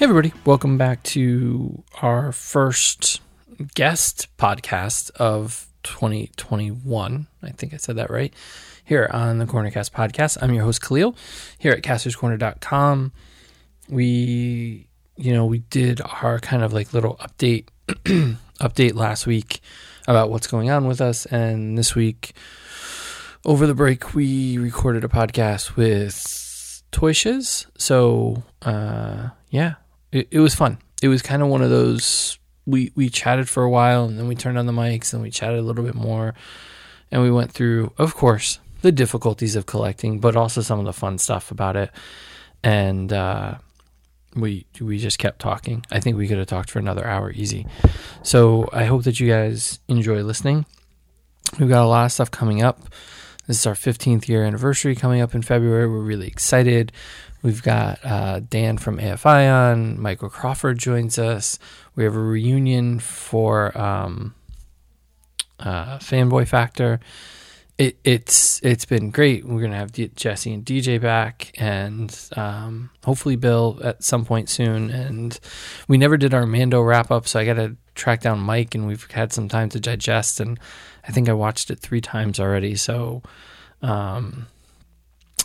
Hey, everybody. Welcome back to our first guest podcast of 2021. I think I said that right. Here on the Cornercast podcast. I'm your host, Khalil, here at casterscorner.com. We, you know, we did our kind of like little update update last week about what's going on with us. And this week, over the break, we recorded a podcast with Toy. So, uh, yeah, it, it was fun. It was kind of one of those we we chatted for a while and then we turned on the mics and we chatted a little bit more and we went through of course the difficulties of collecting but also some of the fun stuff about it. And uh, we we just kept talking. I think we could have talked for another hour easy. So i hope that you guys enjoy listening. We've got a lot of stuff coming up. This is our 15th year anniversary coming up in february. We're really excited We've got uh, Dan from AFI on. Michael Crawford joins us. We have a reunion for um, uh, Fanboy Factor. It, it's it's been great. We're gonna have D- Jesse and DJ back, and um, hopefully Bill at some point soon. And we never did our Mando wrap up, so I got to track down Mike, and we've had some time to digest. And I think I watched it three times already. So um,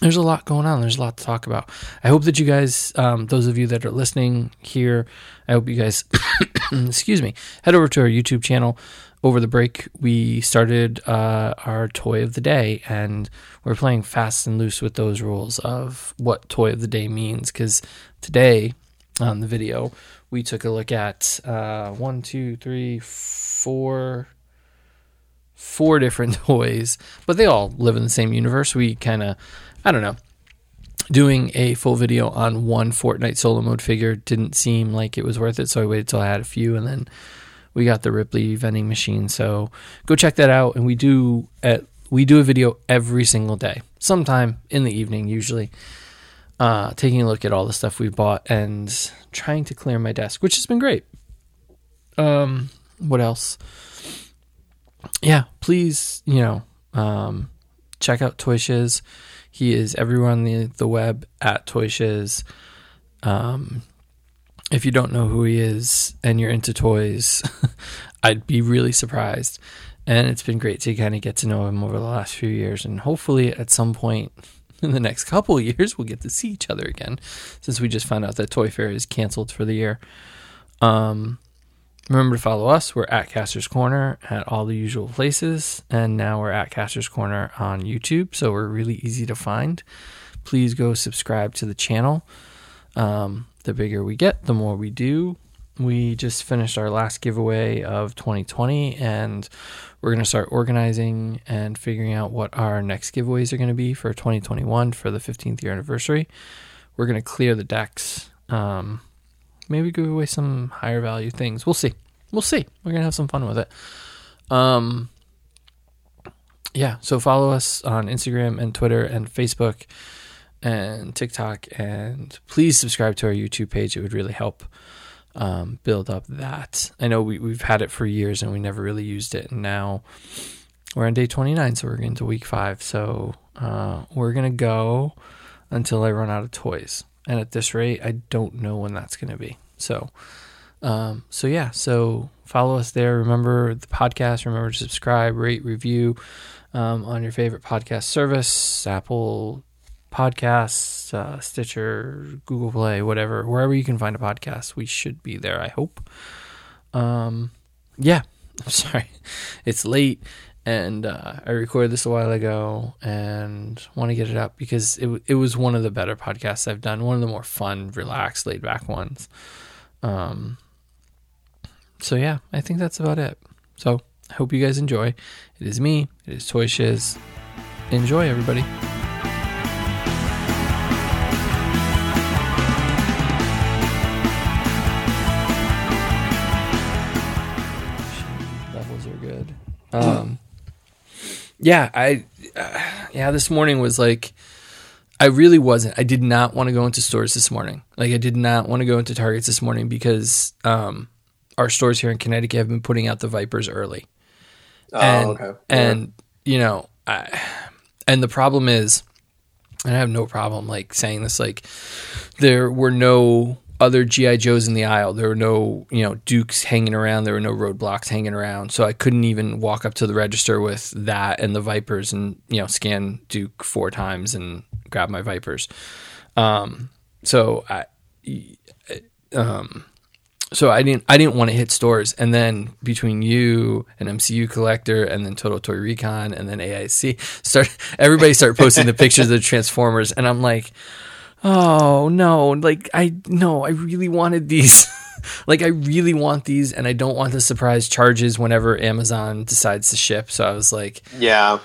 there's a lot going on. There's a lot to talk about. I hope that you guys, um, those of you that are listening here, I hope you guys, excuse me, head over to our YouTube channel. Over the break, we started uh, our toy of the day, and we're playing fast and loose with those rules of what toy of the day means. Because today, on the video, we took a look at uh, one, two, three, four, four different toys, but they all live in the same universe. We kind of I don't know. Doing a full video on one Fortnite solo mode figure didn't seem like it was worth it, so I waited till I had a few, and then we got the Ripley vending machine. So go check that out. And we do at we do a video every single day, sometime in the evening, usually, uh, taking a look at all the stuff we bought and trying to clear my desk, which has been great. Um, what else? Yeah, please, you know, um, check out Toy Shiz. He is everywhere on the, the web at Toy. Um, if you don't know who he is and you're into toys, I'd be really surprised. And it's been great to kind of get to know him over the last few years. And hopefully, at some point in the next couple years, we'll get to see each other again since we just found out that Toy Fair is canceled for the year. Um, Remember to follow us. We're at Caster's Corner at all the usual places. And now we're at Caster's Corner on YouTube. So we're really easy to find. Please go subscribe to the channel. Um, the bigger we get, the more we do. We just finished our last giveaway of 2020, and we're going to start organizing and figuring out what our next giveaways are going to be for 2021 for the 15th year anniversary. We're going to clear the decks. Um, maybe give away some higher value things. We'll see. We'll see. We're gonna have some fun with it. Um, yeah. So follow us on Instagram and Twitter and Facebook and TikTok, and please subscribe to our YouTube page. It would really help um, build up that. I know we we've had it for years and we never really used it, and now we're on day 29, so we're into week five. So uh, we're gonna go until I run out of toys. And at this rate, I don't know when that's going to be. So, um, so yeah, so follow us there. Remember the podcast. Remember to subscribe, rate, review um, on your favorite podcast service, Apple Podcasts, uh, Stitcher, Google Play, whatever, wherever you can find a podcast. We should be there. I hope. Um, yeah, I'm sorry, it's late and uh, I recorded this a while ago and want to get it up because it it was one of the better podcasts I've done, one of the more fun, relaxed, laid back ones. Um, so yeah, I think that's about it. So I hope you guys enjoy. It is me. It is Toy Shiz. Enjoy, everybody. Levels are good. Um, yeah, I uh, yeah, this morning was like I really wasn't. I did not want to go into stores this morning. Like I did not want to go into Targets this morning because um, our stores here in Connecticut have been putting out the Vipers early. Oh, and, okay. And you know, I, and the problem is, and I have no problem like saying this. Like there were no other GI Joes in the aisle. There were no you know Dukes hanging around. There were no roadblocks hanging around. So I couldn't even walk up to the register with that and the Vipers and you know scan Duke four times and grab my Vipers. Um, so I um so I didn't I didn't want to hit stores and then between you and MCU collector and then Total Toy Recon and then AIC start everybody started posting the pictures of the Transformers and I'm like oh no. Like I no I really wanted these. Like I really want these and I don't want the surprise charges whenever Amazon decides to ship. So I was like yeah.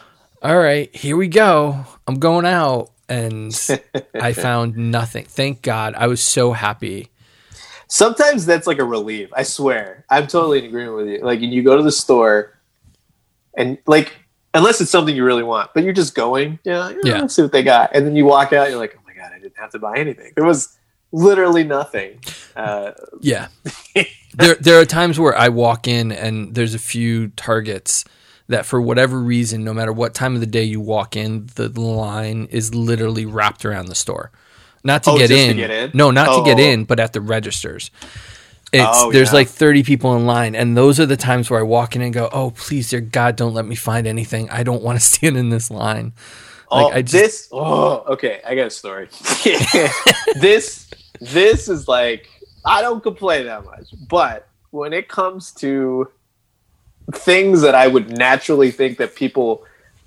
All right here we go. I'm going out. And I found nothing. Thank God. I was so happy. Sometimes that's like a relief. I swear. I'm totally in agreement with you. Like, you go to the store and, like, unless it's something you really want, but you're just going, you know, yeah, let's see what they got. And then you walk out, you're like, God, I didn't have to buy anything. There was literally nothing. Uh, yeah. there, there are times where I walk in and there's a few targets that for whatever reason, no matter what time of the day you walk in, the line is literally wrapped around the store not to, oh, get, in. to get in. No, not oh. to get in, but at the registers. It's Oh, there's yeah. like 30 people in line, and those are the times where I walk in and go, "Oh, please, dear God, don't let me find anything. I don't want to stand in this line." Oh, Like, I just- this. Oh, okay. I got a story. this, this is like I don't complain that much, but when it comes to things that I would naturally think that people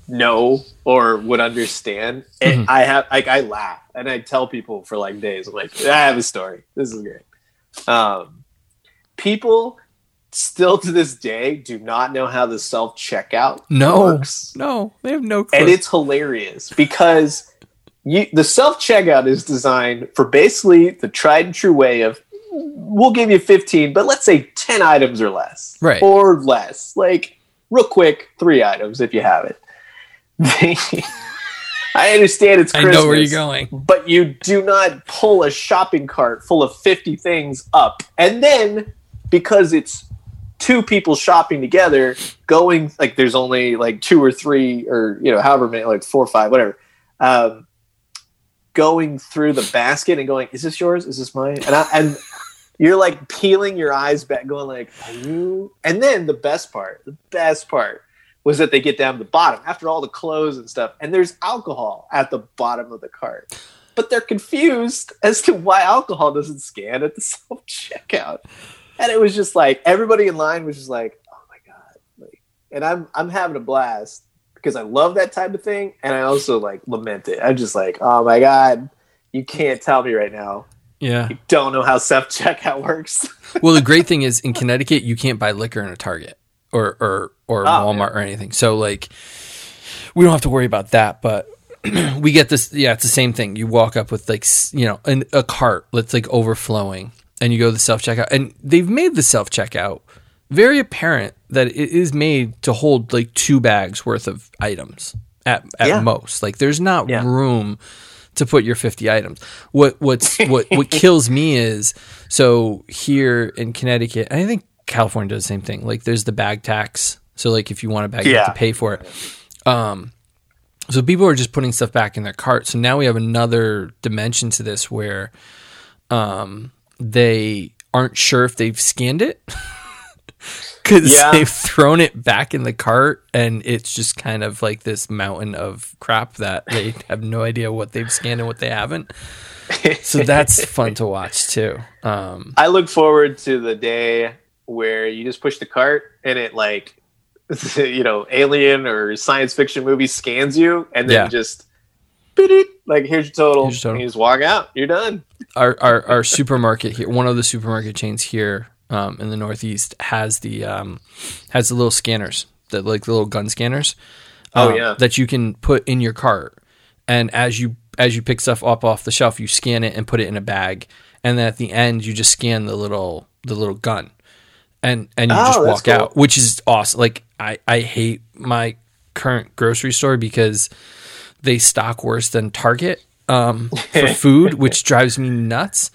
know or would understand, Mhm. I have like I laugh and I tell people for like days. I'm like, I have a story. This is great. Um, people still to this day do not know how the self checkout No, works no, they have no clue. and it's hilarious because you, the self checkout is designed for basically the tried and true way of we'll give you 15 but let's say 10 items or less Right. or less like real quick three items if you have it i understand it's I Christmas, know where you're going. but you do not pull a shopping cart full of 50 things up and then because it's two people shopping together going like there's only like two or three or you know however many like four or five whatever um going through the basket and going is this yours? Is this mine? And I, and you're like peeling your eyes back going like are you and then the best part the best part was that they get down to the bottom after all the clothes and stuff and there's alcohol at the bottom of the cart. But they're confused as to why alcohol doesn't scan at the self checkout and it was just like everybody in line was just like oh my god like and i'm i'm having a blast because i love that type of thing and i also like lament it i'm just like oh my god you can't tell me right now Yeah. you don't know how self checkout works Well, the great thing is in Connecticut, you can't buy liquor in a Target or or or Oh, Walmart or anything. So like, we don't have to worry about that. But we get this. Yeah, it's the same thing. You walk up with like you know an, a cart that's like overflowing, and you go to the self checkout, and they've made the self checkout very apparent that it is made to hold like two bags worth of items at at Yeah. most. Like, there's not Yeah. room to put your 50 items. What what's what what kills me is so here in Connecticut, and I think California does the same thing. Like there's the bag tax. So like if you want a bag, you have to pay for it. Um so people are just putting stuff back in their cart. So now we have another dimension to this where um they aren't sure if they've scanned it. Cause Yeah. they've thrown it back in the cart and it's just kind of like this mountain of crap that they have no idea what they've scanned and what they haven't. So that's fun to watch too. Um, i look forward to the day where you just push the cart and it like you know alien or science fiction movie scans you and then Yeah. just beep, like here's your total, Here's your total. and you just walk out you're done our, our our supermarket here, one of the supermarket chains here um, in the Northeast has the um, has the little scanners, the like the little gun scanners. Oh, um, yeah. that you can put in your cart, and as you as you pick stuff up off the shelf, you scan it and put it in a bag, and then at the end you just scan the little the little gun, and and you Oh, just walk cool. out, which is awesome. Like I I hate my current grocery store because they stock worse than Target um, for food, which drives me nuts.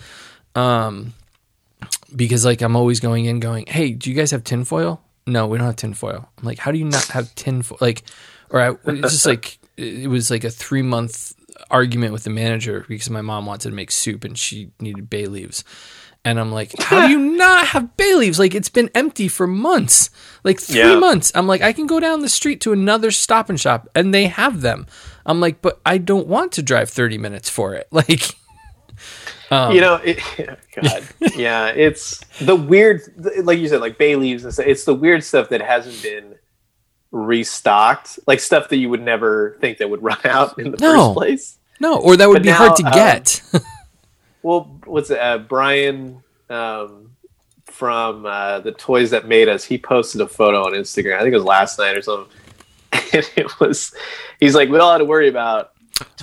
Um, because like I'm always going in, going, "Hey, do you guys have tinfoil?" No, we don't have tinfoil. I'm like, "How do you not have tinfoil?" Like, or I, it's just like it was like a three month argument with the manager because my mom wanted to make soup and she needed bay leaves. And I'm like, how do you not have bay leaves? Like it's been empty for months, like three Yeah. months. I'm like, I can go down the street to another Stop and Shop and they have them. I'm like, but I don't want to drive 30 minutes for it. Like, um, you know, it, God, yeah, it's the weird, like you said, like bay leaves and stuff. It's the weird stuff that hasn't been restocked, like stuff that you would never think that would run out in the No. first place. no, or that would But be hard now, to um, get. Well, what's it? Uh, Brian um, from uh, the Toys That Made Us. He posted a photo on Instagram. I think it was last night or something. And it was, he's like, we all had to worry about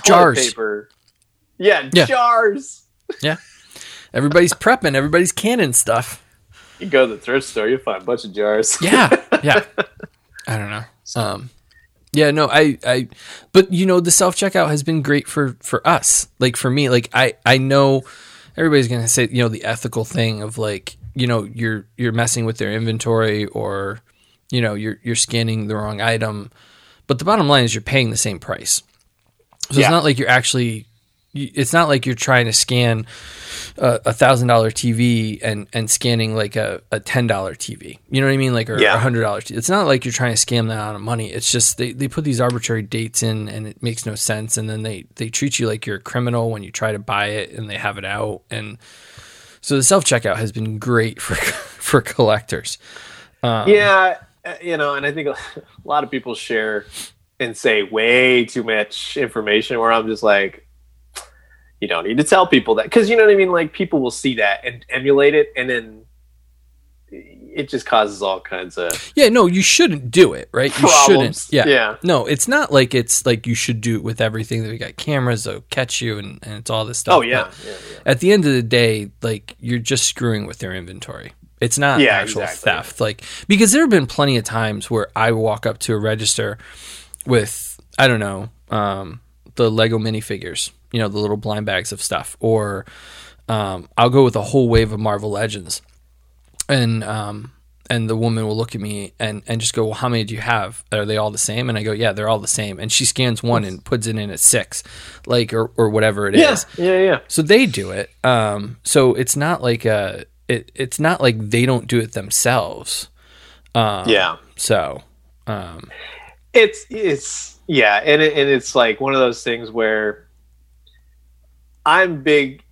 Jars. paper. Yeah, Yeah. jars. Yeah. Everybody's prepping, everybody's canning stuff. You go to the thrift store, you'll find a bunch of jars. Yeah, yeah. I don't know. Um, yeah, no, I, I, but you know, the self checkout has been great for for us. Like for me, like I, I know everybody's gonna say, you know, the ethical thing of like, you know, you're you're messing with their inventory or, you know, you're you're scanning the wrong item. But the bottom line is you're paying the same price. So Yeah. it's not like you're actually. It's not like you're trying to scan a a thousand dollar TV and and scanning like a, a ten dollar TV. You know what I mean? Like or Yeah. a hundred dollar. It's not like you're trying to scam that out of money. It's just they, they put these arbitrary dates in and it makes no sense. And then they they treat you like you're a criminal when you try to buy it and they have it out. And so the self checkout has been great for for collectors. Um, yeah, uh, you know, and I think a lot of people share and say way too much information where I'm just like, you don't need to tell people that because you know what I mean. Like people will see that and emulate it, and then it just causes all kinds of Yeah, no, you shouldn't do it, right? You problems. shouldn't. Yeah. yeah, No, it's not like it's like you should do it with everything that we got cameras that'll catch you and, and it's all this stuff. Oh yeah, yeah, yeah. at the end of the day, like you're just screwing with their inventory. It's not Yeah, actual exactly. theft. Like because there have been plenty of times where I walk up to a register with I don't know, um, the Lego minifigures, you know, the little blind bags of stuff, or um, I'll go with a whole wave of Marvel Legends, and um, and the woman will look at me and and just go, well, how many do you have? Are they all the same? And I go, yeah, they're all the same. And she scans one and puts it in at six, like or or whatever it is. yeah, yeah, yeah. So they do it. Um, so it's not like a it, it's not like they don't do it themselves. Um, yeah. So, um, it's it's yeah and, it, and it's like one of those things where i'm big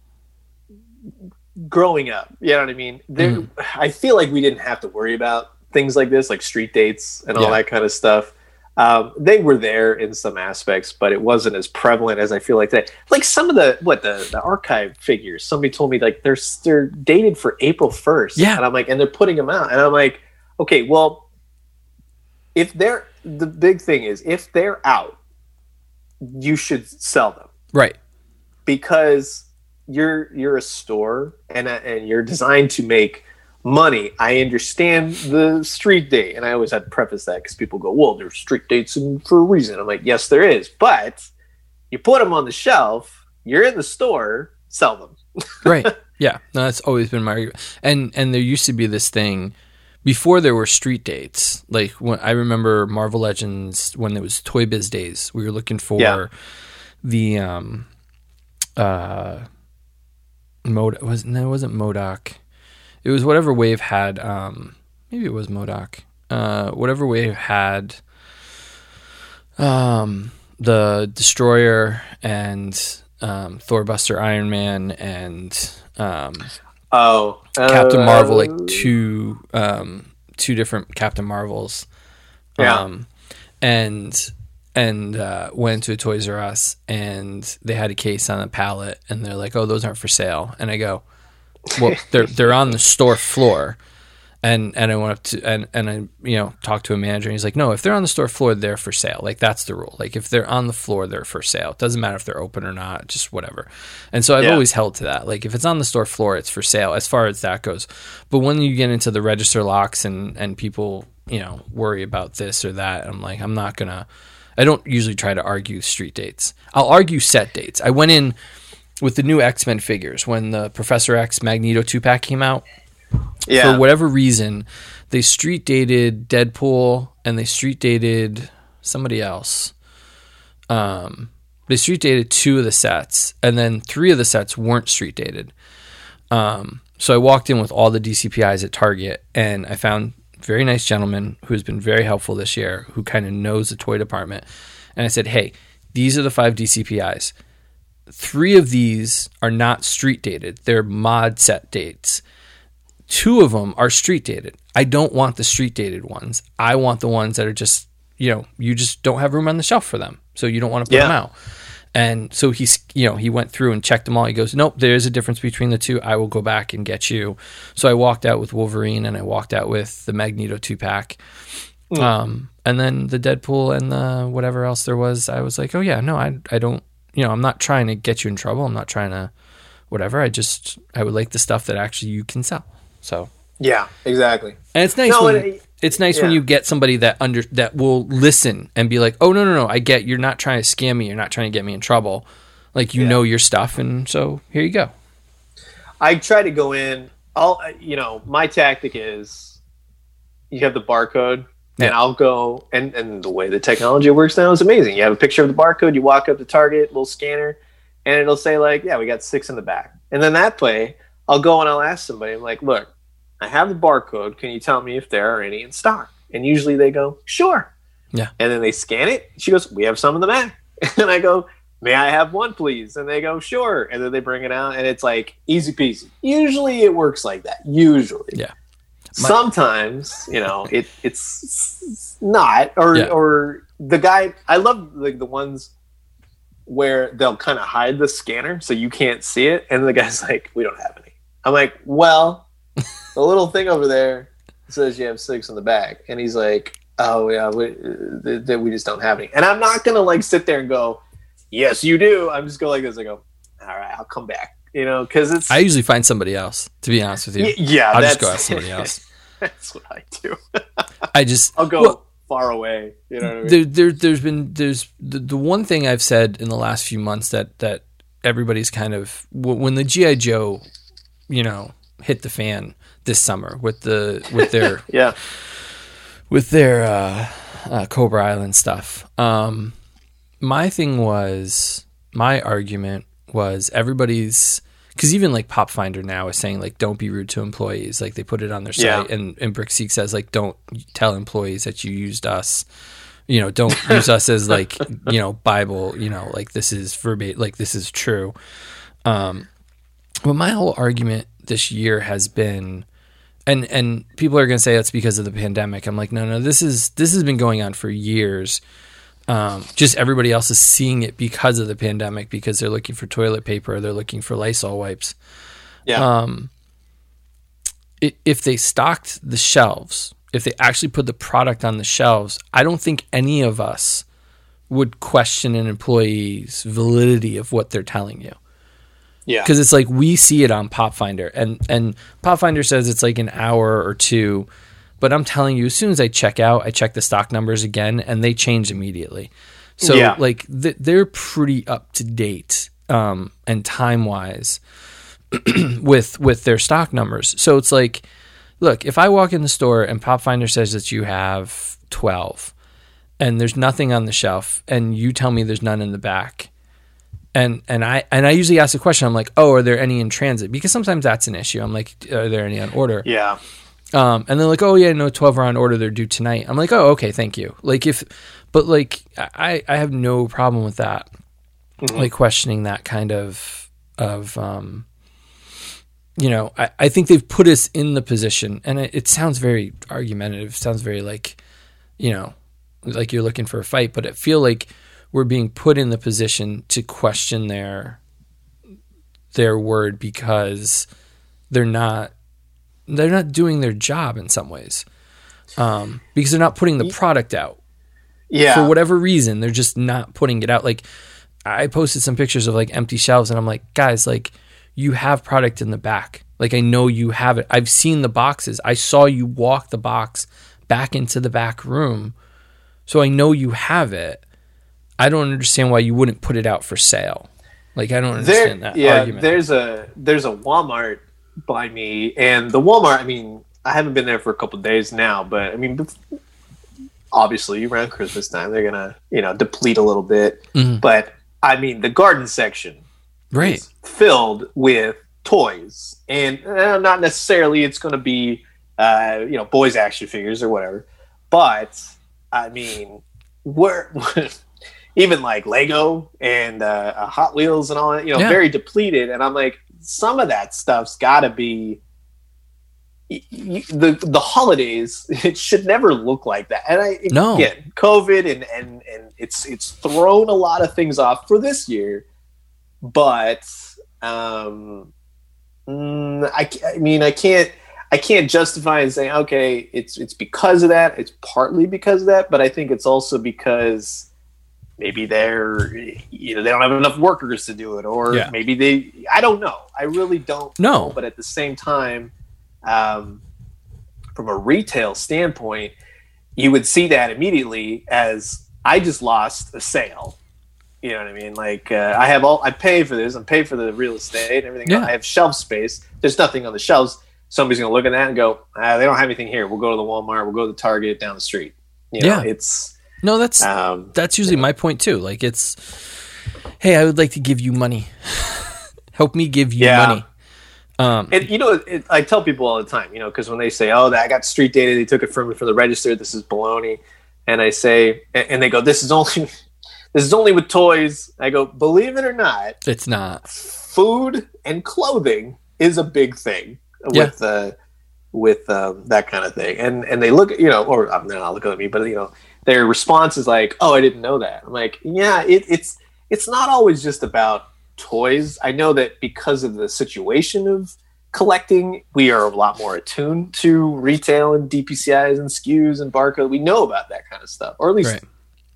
growing up you know what i mean there, Mhm. i feel like we didn't have to worry about things like this like street dates and all Yeah. that kind of stuff um, they were there in some aspects but it wasn't as prevalent as i feel like that like some of the what the, the archive figures somebody told me like they're they're dated for april 1st Yeah. and i'm like and they're putting them out and i'm like okay well if they're the big thing is if they're out you should sell them right. Because you're you're a store and and you're designed to make money. I understand the street date and i always had to preface that because people go well there's street dates for a reason. I'm like yes there is but you put them on the shelf you're in the store sell them right. Yeah. No that's always been my argument. And and there used to be this thing before there were street dates like when i remember marvel legends when there was toy biz days we were looking for Yeah. the um uh mod was no it wasn't MODOK it was whatever wave had um maybe it was MODOK uh whatever wave had um the destroyer and um thorbuster iron man and um oh Captain uh, Marvel, like two um, two different Captain Marvels. Yeah. Um, and and uh, went to a Toys R Us and they had a case on a pallet and they're like, "Oh, those aren't for sale." And I go, "Well, they're they're on the store floor." And and I went up to and and I you know talked to a manager and he's like, "No, if they're on the store floor, they're for sale. Like that's the rule. Like if they're on the floor, they're for sale. It doesn't matter if they're open or not, just whatever." And so I've Yeah. always held to that. Like if it's on the store floor, it's for sale as far as that goes. But when you get into the register locks and and people, you know, worry about this or that, I'm like, I'm not gonna. I don't usually try to argue street dates. I'll argue set dates. I went in with the new X Men figures when the Professor X Magneto two pack came out. yeah For whatever reason, they street dated Deadpool and they street dated somebody else. Um, They street dated two of the sets, and then three of the sets weren't street dated. Um, so I walked in with all the DPCIs at Target, and I found very nice gentleman who has been very helpful this year, who kind of knows the toy department. And I said, "Hey, these are the five DPCIs. Three of these are not street dated; they're mod set dates. Two of them are street dated. I don't want the street dated ones. I want the ones that are just, you know, you just don't have room on the shelf for them, so you don't want to put Yeah. them out." And so he's, you know, he went through and checked them all. He goes, nope, there is a difference between the two. I will go back and get you. So I walked out with Wolverine and I walked out with the Magneto two pack. Um, and then the Deadpool and the whatever else there was, I was like, oh yeah, no, I, I don't, you know, I'm not trying to get you in trouble. I'm not trying to, whatever. I just, I would like the stuff that actually you can sell. So, Yeah, exactly. and it's nice No, when and it- it's nice when you get somebody that under that will listen and be like, "Oh no, no, no, I get you're not trying to scam me. You're not trying to get me in trouble. Like you Yeah. know your stuff, and so here you go." I try to go in. I'll, you know, my tactic is you have the barcode, Yeah. and I'll go. And and the way the technology works now is amazing. You have a picture of the barcode. You walk up to Target, little scanner, and it'll say like, "Yeah, we got six in the back." And then that way, I'll go and I'll ask somebody, I'm like, "Look, I have the barcode. Can you tell me if there are any in stock?" And usually they go, "Sure." Yeah. And then they scan it. She goes, "We have some in the back." And I go, may I have one, please? And they go, sure. And then they bring it out, and it's like easy peasy. Usually it works like that. Usually. Yeah. My- Sometimes, you know, it it's not, or Yeah. or the guy. I love like the ones where they'll kind of hide the scanner so you can't see it, and the guy's like, "We don't have any." I'm like, "Well, the little thing over there says you have six in the bag," and he's like, "Oh yeah, we, th- th- we just don't have any." And I'm not gonna like sit there and go, "Yes, you do." I'm just go like this. I go, "All right, I'll come back," you know, because it's I usually find somebody else. To be honest with you, Y- yeah, I'll just go ask somebody else. that's what I do. I just I'll go Well, far away. You know what I mean? there, there, there's been there's the, the one thing I've said in the last few months that that everybody's kind of when the GI Joe, you know, hit the fan this summer with the with their yeah, with their uh, uh, Cobra Island stuff. Um, my thing was my argument was everybody's because even like Pop Finder now is saying like don't be rude to employees. Like they put it on their site, Yeah. and and Brickseek says like don't tell employees that you used us. You know, don't use us as like you know Bible. You know, like this is verbatim, like this is true. Um, but my whole argument this year has been and and people are going to say that's because of the pandemic. I'm like, no, no, this is this has been going on for years. Um, just everybody else is seeing it because of the pandemic because they're looking for toilet paper, they're looking for Lysol wipes. yeah, Um, i- if they stocked the shelves, if they actually put the product on the shelves, I don't think any of us would question an employee's validity of what they're telling you yeah, because it's like we see it on Pop Finder, and and Pop Finder says it's like an hour or two, but I'm telling you, as soon as I check out, I check the stock numbers again, and they change immediately. So Yeah. like th- they're pretty up to date um, and time wise with with their stock numbers. So it's like, look, if I walk in the store and Pop Finder says that you have twelve, and there's nothing on the shelf, and you tell me there's none in the back and and I and I usually ask the question. I'm like, oh, are there any in transit? Because sometimes that's an issue. I'm like, are there any on order? yeah, Um, and they're like, oh yeah, no, twelve are on order. They're due tonight. I'm like, oh, okay, thank you. Like if, but like I I have no problem with that. Like questioning that kind of of um, you know, I, I think they've put us in the position, and it, it sounds very argumentative. It sounds very like, you know, like you're looking for a fight, but I feel like we're being put in the position to question their their word because they're not they're not doing their job in some ways um, because they're not putting the product out. Yeah. for whatever reason they're just not putting it out. Like i posted some pictures of like empty shelves and i'm like guys like you have product in the back. Like i know you have it. I've seen the boxes. I saw you walk the box back into the back room. So i know you have it i don't understand why you wouldn't put it out for sale like i don't there, understand that yeah. argument There's a there's a Walmart by me, and the Walmart. I mean, I haven't been there for a couple days now, but I mean, obviously around Christmas time they're gonna you know deplete a little bit. Mhm. But I mean, the garden section Right. is filled with toys, and uh, not necessarily it's going to be uh, you know boys action figures or whatever, but I mean, we're even like Lego and uh, Hot Wheels and all that, you know, Yeah. very depleted, and I'm like, some of that stuff's got to be. The the holidays it should never look like that, and I No. again COVID and and and it's it's thrown a lot of things off for this year, but um, mm, I, I mean I can't I can't justify and say okay it's it's because of that it's partly because of that, but I think it's also because maybe they're you know they don't have enough workers to do it, or Yeah. maybe they I don't know I really don't No. but at the same time, um, from a retail standpoint, you would see that immediately as I just lost a sale. You know what I mean? Like uh, I have all I pay for this. I'm paid for the real estate and everything. Yeah. I have shelf space. There's nothing on the shelves. Somebody's gonna look at that and go, ah, "They don't have anything here. We'll go to the Walmart. We'll go to the Target down the street." You know, Yeah. it's No, that's um, that's usually my point too. Like it's, hey, I would like to give you money. Help me give you Yeah. money. Um, And you know, it, I tell people all the time, you know, because when they say, "Oh, I got street data, they took it from me from the register. This is baloney," and I say, and they go, "This is only, this is only with toys." I go, "Believe it or not, it's not. food and clothing is a big thing Yeah. with uh, with um, that kind of thing." And and they look, at you know, or um, they're not looking at me, but you know, their response is like, "Oh, I didn't know that." I'm like, "Yeah, it, it's it's not always just about toys. I know that because of the situation of collecting, we are a lot more attuned to retail and DPCIs and SKUs and barcode. We know about that kind of stuff, or at least Right.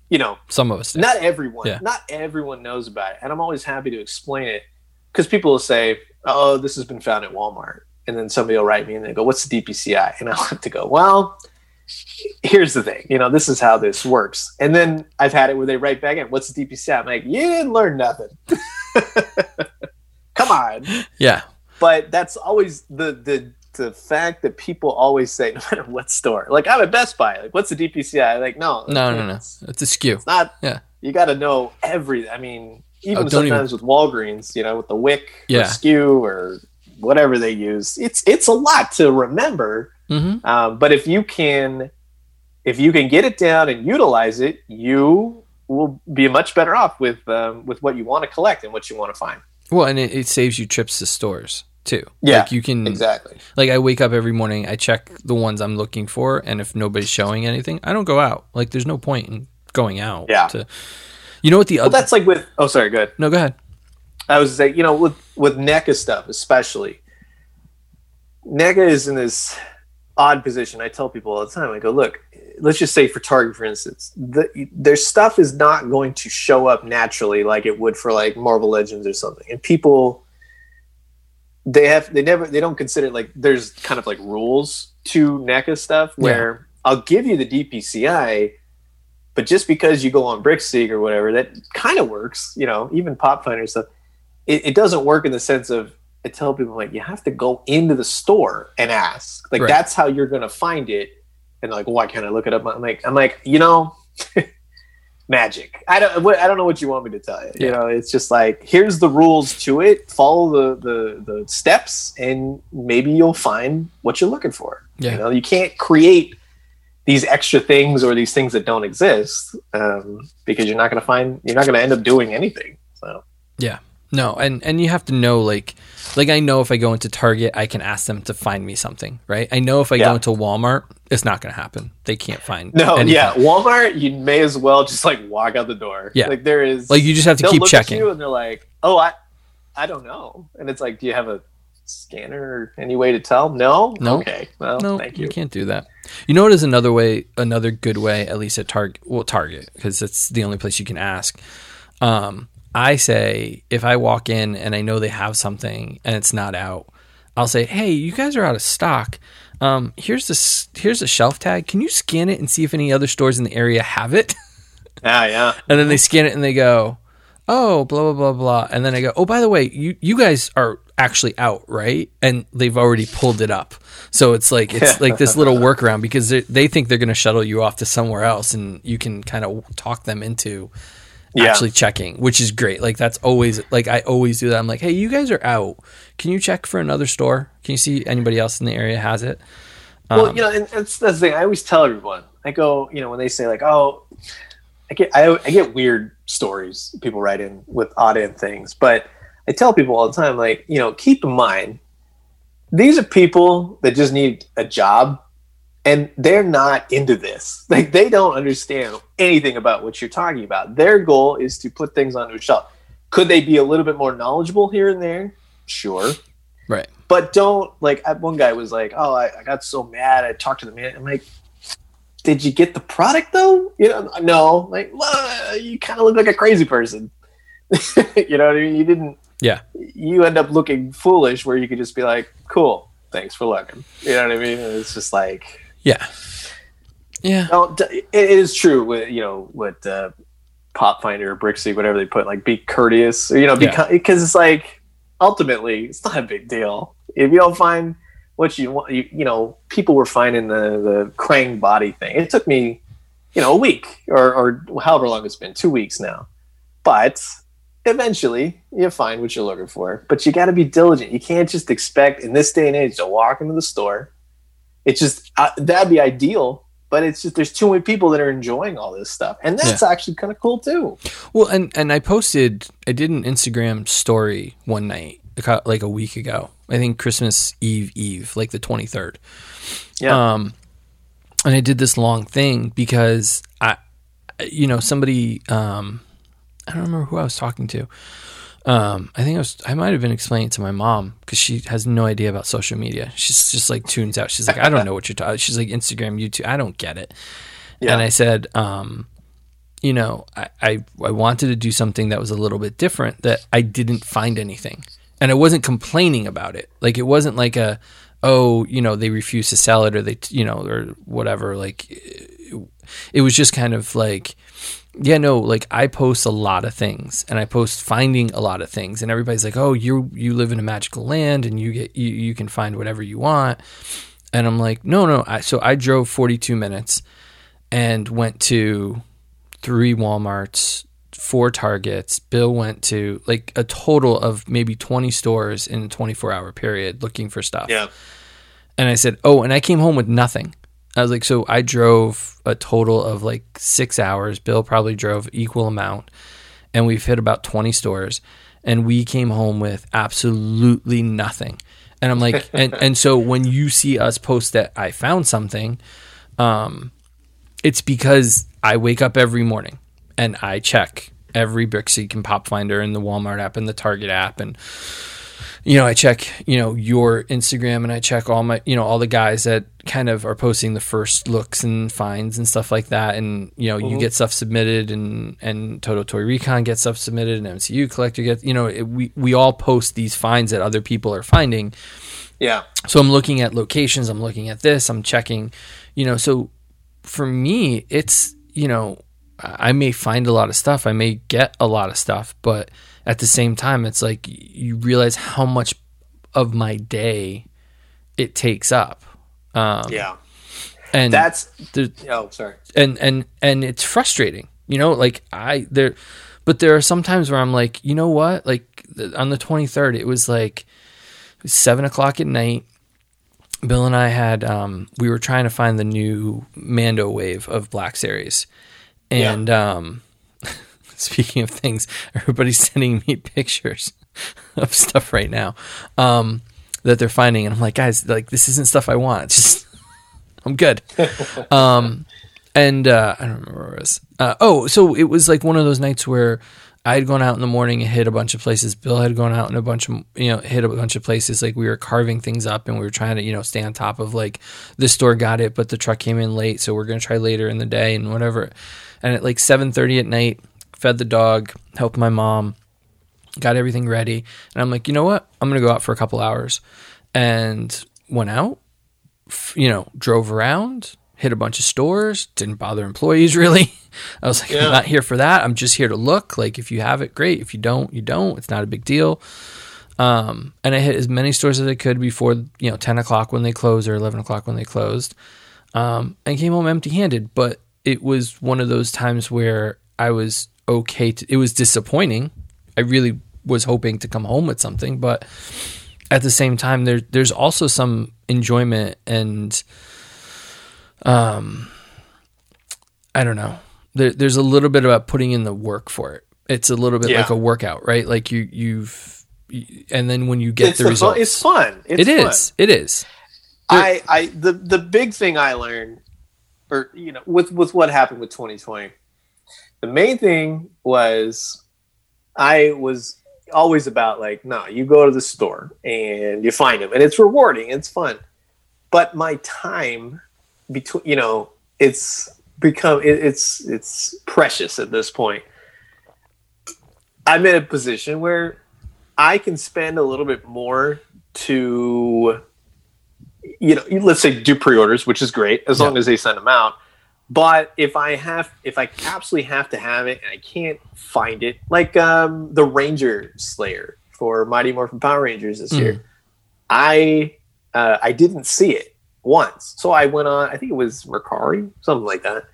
you know, Some of us. do. not everyone, Yeah. not everyone knows about it, and I'm always happy to explain it because people will say, "Oh, this has been found at Walmart," and then somebody will write me and they go, "What's the DPCI?" And I'll have to go, "Well." Here's the thing, you know, this is how this works. And then I've had it where they write back in, what's the DPCI? I'm like, you didn't learn nothing. Come on. Yeah. But that's always the the the fact that people always say, no matter what store, like I'm at Best Buy, like what's the DPCI? Like, no, No, no, no. it's- It's a SKU. it's not. Yeah. You got to know every. I mean, even Oh, sometimes with Walgreens, you know, with the WIC Yeah. or SKU or whatever they use, it's it's a lot to remember. Mm-hmm. Um, but if you can, if you can get it down and utilize it, you will be much better off with um, with what you want to collect and what you want to find. Well, and it, it saves you trips to stores too. Yeah, like you can Exactly. like I wake up every morning, I check the ones I'm looking for, and if nobody's showing anything, I don't go out. Like there's no point in going out. Yeah. To, you know what the Well, other? that's like with. Oh, sorry. Good. no, go ahead. I was like, you know, with with NECA stuff, especially, NECA is in this odd position. I tell people all the time. I go, look, let's just say for Target, for instance, the, their stuff is not going to show up naturally like it would for like Marvel Legends or something, and people. They have they never they don't consider like there's kind of like rules to NECA stuff where I'll give you the DPCI, but just because you go on Brickseek or whatever, that kind of works, you know, even Pop Finder stuff it, it doesn't work in the sense of I tell people like you have to go into the store and ask. Like Right. that's how you're gonna find it. And like, why can't I look it up? I'm like, I'm like, you know, magic. I don't, I don't know what you want me to tell you. You know, it's just like here's the rules to it. Follow the the the steps, and maybe you'll find what you're looking for. Yeah. You know, you can't create these extra things or these things that don't exist um, because you're not going to find you're not going to end up doing anything. So No, and and you have to know like like I know if I go into Target, I can ask them to find me something, right? I know if I Yeah. go into Walmart, it's not going to happen. They can't find. No, anything. yeah, Walmart. You may as well just like walk out the door. Yeah. like there is Like you just have to keep checking. and they're like, "Oh, I, I don't know," and it's like, "Do you have a scanner or any way to tell?" No, No. Okay, well, no, thank you. you. can't do that. You know what is another way, another good way, at least at Target, well, Target, because it's the only place you can ask. Um, I say if I walk in and I know they have something and it's not out, I'll say, "Hey, you guys are out of stock. Um, here's this, here's a shelf tag. Can you scan it and see if any other stores in the area have it?" Ah, yeah, and then they scan it and they go, "Oh, blah blah blah blah," and then I go, "Oh, by the way, you you guys are actually out, right?" And they've already pulled it up, so it's like it's like this little workaround because they think they're going to shuttle you off to somewhere else, and you can kind of talk them into Yeah. actually checking, which is great. Like that's always like I always do that. I'm like, hey, you guys are out. Can you check for another store? Can you see anybody else in the area has it? Well, Um, you know, and that's, that's the thing. I always tell everyone. I go, you know, when they say like, "Oh," I get I, I get weird stories people write in with odd end things, but I tell people all the time, like, you know, keep in mind, these are people that just need a job, and they're not into this. Like, they don't understand anything about what you're talking about. Their goal is to put things onto a shelf. Could they be a little bit more knowledgeable here and there? Sure Right. but don't like one guy was like oh I, I got so mad i talked to the man i'm like did you get the product though you know no like well, you kind of look like a crazy person you know what i mean you didn't Yeah. you end up looking foolish where you could just be like cool thanks for looking you know what i mean And it's just like Yeah. Yeah. no, it is true with you know what uh, pop finder or Brickseek whatever they put like be courteous you know Yeah. because it's like ultimately it's not a big deal if you don't find what you want you, you know people were finding the the krang body thing it took me you know a week or or however long it's been two weeks now but eventually you find what you're looking for but you got to be diligent you can't just expect in this day and age to walk into the store it's just uh, that'd be ideal but it's just there's too many people that are enjoying all this stuff and that's actually kind of cool too Well, and and I posted, I did an Instagram story one night, like- a week ago. I think Christmas Eve Eve, like the twenty third. yeah Um, and I did this long thing because I, you know, somebody, um, I don't remember who I was talking to. Um, I think I was, I might have been explaining it to my mom because she has no idea about social media. She's just like tunes out. She's like, I don't know what you're talking. She's like Instagram, YouTube. I don't get it. Yeah. And I said, um, you know, I, I I wanted to do something that was a little bit different. That I didn't find anything, and I wasn't complaining about it. Like it wasn't like a, oh, you know, they refuse to sell it or they, you know, or whatever. Like it, was just kind of like, yeah, no, like I post a lot of things and I post finding a lot of things, and everybody's like, oh, you you live in a magical land and you get you you can find whatever you want, and I'm like, no, no. I, so I drove 42 minutes and went to three Walmarts, four Targets. Bill went to like a total of maybe 20 stores in a 24 hour period looking for stuff. yeah And I said, Oh, and I came home with nothing. I was like, So I drove a total of like six hours. Bill probably drove equal amount. And we've hit about 20 stores. And we came home with absolutely nothing. And I'm like, and, and so when you see us post that I found something, um, it's because I wake up every morning and I check every Brickseek and Pop Finder and the Walmart app and the Target app and you know I check you know your Instagram and I check all my you know all the guys that kind of are posting the first looks and finds and stuff like that. And you know you mm-hmm. get stuff submitted and and Total Toy Recon gets stuff submitted and MCU Collector gets you know it, we we all post these finds that other people are finding. Yeah. So I'm looking at locations, I'm looking at this, I'm checking, you know, so for me, it's, you know, I may find a lot of stuff, I may get a lot of stuff, but at the same time, it's like you realize how much of my day it takes up. Um, yeah. and that's there's, oh sorry. and and and it's frustrating you know like i there but there are some times where i'm like you know what? Like on the 23rd it was like seven o'clock at night. Bill and i had um we were trying to find the new mando wave of black series. And um speaking of things everybody's sending me pictures of stuff right now um that they're finding and i'm like guys like this isn't stuff i want it's just i'm good um and uh, I don't remember where it was. Uh, oh, so it was like one of those nights where I had gone out in the morning and hit a bunch of places. Bill had gone out in a bunch of you know hit a bunch of places. Like we were carving things up and we were trying to you know stay on top of like the store got it, but the truck came in late, so we're gonna try later in the day and whatever. And at like seven thirty at night, fed the dog, helped my mom, got everything ready, and I'm like, you know what? I'm gonna go out for a couple hours, and went out. You know, drove around, hit a bunch of stores, didn't bother employees really. I was like, Yeah. I'm not here for that. I'm just here to look. Like, if you have it, great. If you don't, you don't. It's not a big deal. Um, and I hit as many stores as I could before you know 10 o'clock when they closed or 11 o'clock when they closed. Um, and came home empty handed. But it was one of those times where I was okay. To, it was disappointing. I really was hoping to come home with something, but at the same time, there there's also some enjoyment and um, I don't know. There, there's a little bit about putting in the work for it. It's a little bit Yeah. like a workout, right? Like you you've and then when you get it's the the fu- it's fun. It's It fun. is. It is. I, I the the big thing I learned, or you know, with with what happened with 2020, the main thing was I was always about like, no, you go to the store and you find them, and it's rewarding, it's fun, but my time between, you know, it's become it, it's it's precious at this point. I'm in a position where I can spend a little bit more to you know, let's say do pre-orders, which is great as long as they send them out. But if I have, if I absolutely have to have it and I can't find it, like um, the Ranger Slayer for Mighty Morphin Power Rangers this year, I uh, I didn't see it once, so I went on. I think it was Mercari, something like that,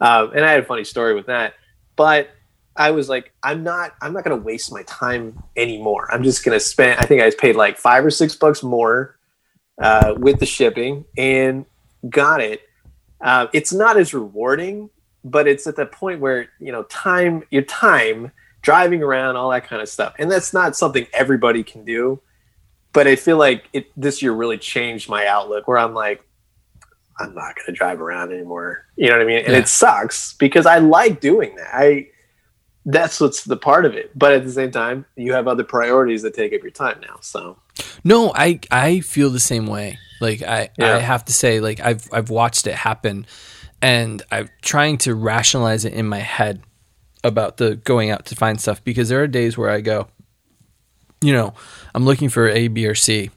um, and I had a funny story with that. But I was like, I'm not, I'm not going to waste my time anymore. I'm just going to spend. I think I paid like five or six bucks more uh, with the shipping and got it. Uh, it's not as rewarding, but it's at the point where you know time, your time driving around, all that kind of stuff, and that's not something everybody can do. But I feel like it this year really changed my outlook, where I'm like, I'm not going to drive around anymore. You know what I mean? And Yeah. it sucks because I like doing that. I that's what's the part of it. But at the same time, you have other priorities that take up your time now. So No, I I feel the same way. Like I Yeah. I have to say like I've I've watched it happen and I'm trying to rationalize it in my head about the going out to find stuff because there are days where I go you know, I'm looking for A, B, or C.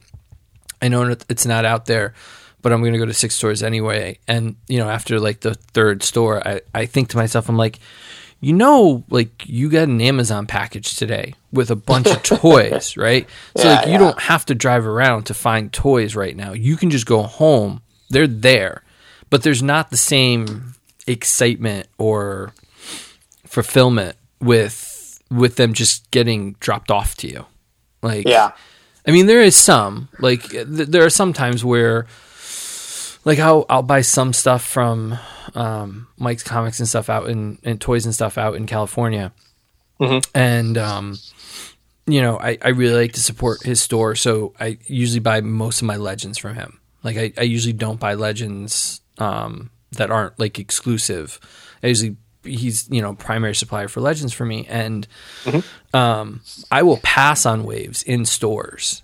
I know it's not out there, but I'm going to go to six stores anyway. And, you know, after like the third store, I, I think to myself, I'm like, you know, like you got an Amazon package today with a bunch of toys, right? So Yeah, like you yeah. don't have to drive around to find toys right now. You can just go home. They're there. But there's not the same excitement or fulfillment with with them just getting dropped off to you. Like yeah, I mean, there is some like th- there are some times where, like, I'll I'll buy some stuff from um, Mike's Comics and stuff out in and toys and stuff out in California, Mhm. and um, you know, I I really like to support his store, so I usually buy most of my legends from him. Like, I, I usually don't buy legends um, that aren't like exclusive. I usually he's you know primary supplier for legends for me and um, I will pass on waves in stores.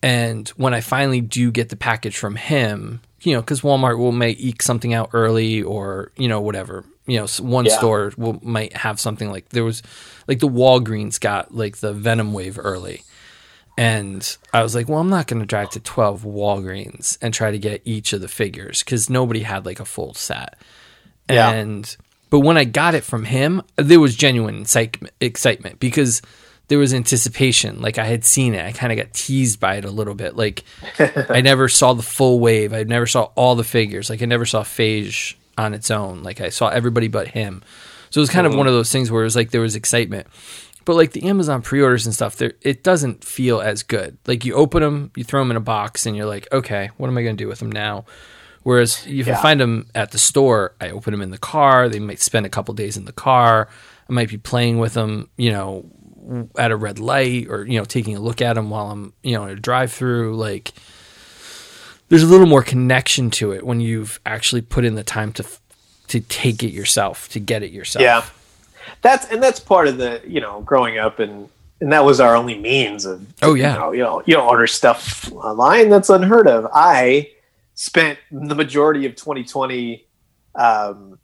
And when I finally do get the package from him, you know, because Walmart will may eke something out early or, you know, whatever. You know, one Yeah. store will might have something like there was like the Walgreens got like the Venom wave early. And I was like, well, I'm not going to drive to 12 Walgreens and try to get each of the figures because nobody had like a full set. Yeah. And but when I got it from him, there was genuine excitement because there was anticipation. Like I had seen it. I kind of got teased by it a little bit. Like I never saw the full wave. I never saw all the figures. Like I never saw Phage on its own. Like I saw everybody but him. So it was kind of uh-huh. one of those things where it was like there was excitement. But like the Amazon pre-orders and stuff, there it doesn't feel as good. Like you open them, you throw them in a box, and you're like, okay, what am I going to do with them now? Whereas if I Yeah. find them at the store, I open them in the car. They might spend a couple days in the car. I might be playing with them, you know, at a red light or you know taking a look at them while I'm you know in a drive-through. Like there's a little more connection to it when you've actually put in the time to to take it yourself, to get it yourself. Yeah, that's and that's part of the you know growing up and and that was our only means of Oh, yeah. you know you know you don't order stuff online that's unheard of. I spent the majority of 2020 um,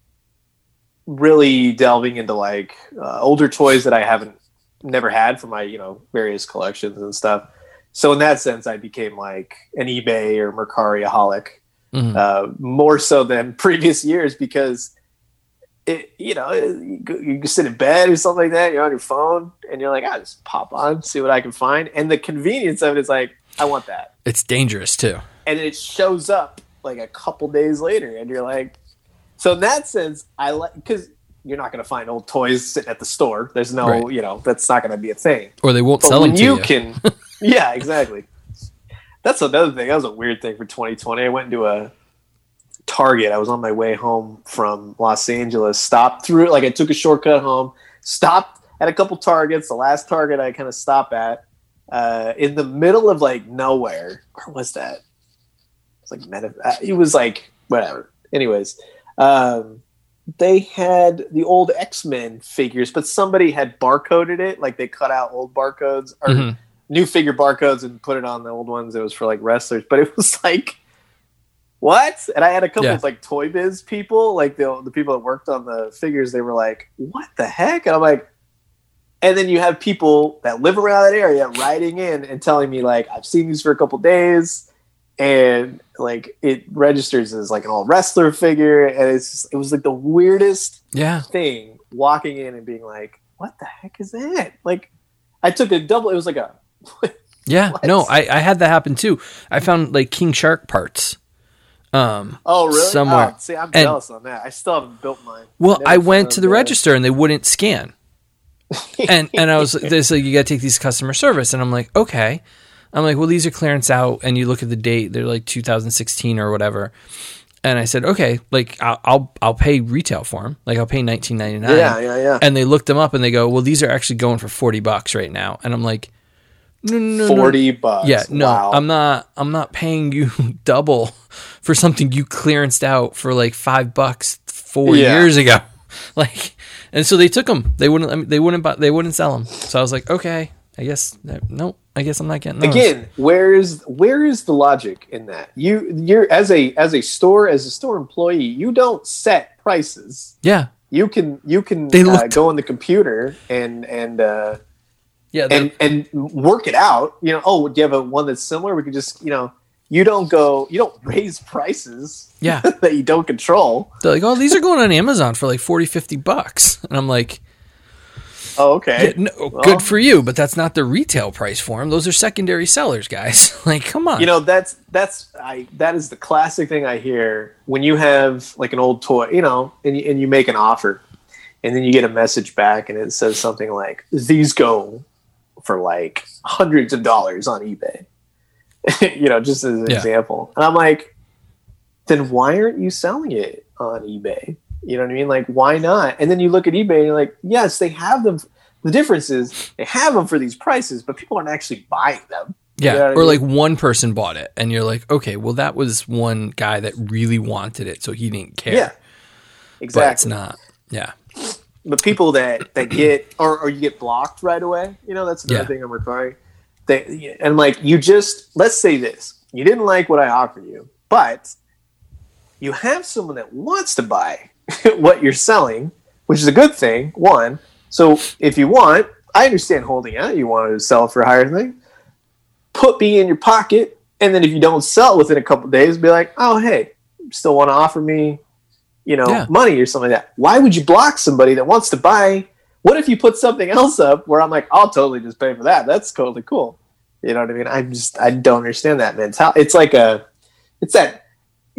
really delving into like uh, older toys that I haven't never had from my you know various collections and stuff. So in that sense, I became like an eBay or Mercari aholic Mhm. uh, more so than previous years because it, you know, you, you can sit in bed or something like that. You're on your phone and you're like, I just pop on, see what I can find, and the convenience of it is like, I want that, It's dangerous too. and it shows up like a couple days later, and you're like, so in that sense, I like because you're not going to find old toys sitting at the store. There's no, Right. you know, that's not going to be a thing. Or they won't But sell them to you you. can, yeah, exactly. That's another thing. That was a weird thing for 2020. I went into a Target. I was on my way home from Los Angeles. Stopped through, like I took a shortcut home. Stopped at a couple Targets. The last Target I kind of stop at, uh, in the middle of like nowhere. Where was that? It's like Meta. uh, It was like whatever. Anyways, um, they had the old X Men figures, but somebody had barcoded it. Like they cut out old barcodes or Mhm. new figure barcodes and put it on the old ones. It was for like wrestlers, but it was like what? And I had a couple Yeah. of like Toy Biz people, like the the people that worked on the figures. They were like, "What the heck?" And I'm like. And then you have people that live around that area writing in and telling me like, "I've seen these for a couple days." And like it registers as like an old wrestler figure and it's just, it was like the weirdest Yeah. thing walking in and being like what the heck is that like i took a double it was like a Yeah. What? No, I, I had that happen too. I found like King Shark parts. Um, oh really Somewhere. Oh, see i'm And- jealous on that i still haven't built mine well, I went to the that. register and they wouldn't scan. and and I was they said you got to take these customer service and I'm like okay I'm like well these are clearance out and you look at the date they're like 2016 or whatever and I said okay like I'll I'll, I'll pay retail for them like I'll pay 19.99 yeah yeah yeah and they looked them up and they go well these are actually going for 40 bucks right now and I'm like no no no, no 40 bucks yeah, no, wow. I'm not. I'm not paying you double for something you clearanced out for like five bucks four Yeah. years ago. Like, and so they took them. They wouldn't. They wouldn't. Buy, they wouldn't sell them. So I was like, okay, I guess uh, no. I guess I'm not getting those. again where is where is the logic in that you you're as a as a store as a store employee you don't set prices Yeah, you can you can They uh, go on the computer and and uh, yeah. and and work it out. You know, oh, do you have a one that's similar? We could just you know, you don't go, you don't raise prices yeah. that you don't control. They're like, oh, these are going on Amazon for like 40, 50 bucks, and I'm like, Oh, okay. yeah, no, Well- good for you, but that's not the retail price for them. Those are secondary sellers, guys. like, come on. You know, that's that's I that is the classic thing I hear when you have like an old toy, you know, and you, and you make an offer, and then you get a message back, and it says something like, "These go for like hundreds of dollars on eBay." you know, just as an Yeah. example, and I'm like, then why aren't you selling it on eBay? You know what I mean? Like, why not? And then you look at eBay and you're like, yes, they have them. The difference is they have them for these prices, but people aren't actually buying them. Yeah, You know or mean? like one person bought it, and you're like, okay, well, that was one guy that really wanted it, so he didn't care. Yeah, but it's not. Yeah, But people that that get or, or you get blocked right away, you know, that's another Yeah. thing I'm referring. They and like you just let's say this: you didn't like what I offered you, but you have someone that wants to buy what you're selling, which is a good thing. One, so if you want, I understand holding out. You want to sell for a higher thing. Put me in your pocket, and then if you don't sell within a couple days, be like, oh hey, still want to offer me, you know, Yeah. money or something like that. Why would you block somebody that wants to buy? What if you put something else up where I'm like, I'll totally just pay for that. That's totally cool. You know what I mean? I'm just I don't understand that mentality. It's like a, it's that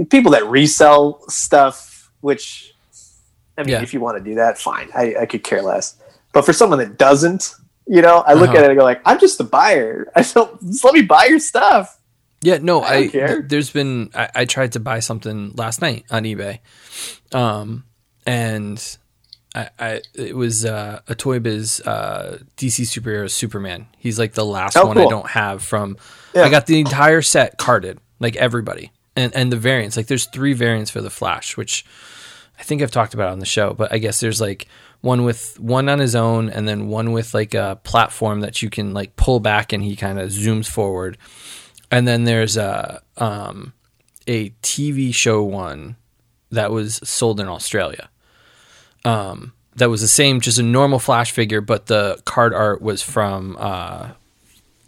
people that resell stuff. Which, I mean, Yeah. if you want to do that, fine. I, I could care less. But for someone that doesn't, you know, I look Uh-huh. at it and go like, I'm just a buyer. I don't just let me buy your stuff. yeah. No, I I, th- there's been I, I tried to buy something last night on eBay, um, and I, I it was uh, a Toy Biz uh, DC superhero Superman. He's like the last Oh, one I don't have from. Yeah. I got the entire set carded, like everybody, and and the variants. Like there's three variants for the Flash, which I think I've talked about it on the show, but I guess there's like one with one on his own and then one with like a platform that you can like pull back and he kind of zooms forward. And then there's a um a TV show one that was sold in Australia. Um that was the same just a normal flash figure but the card art was from uh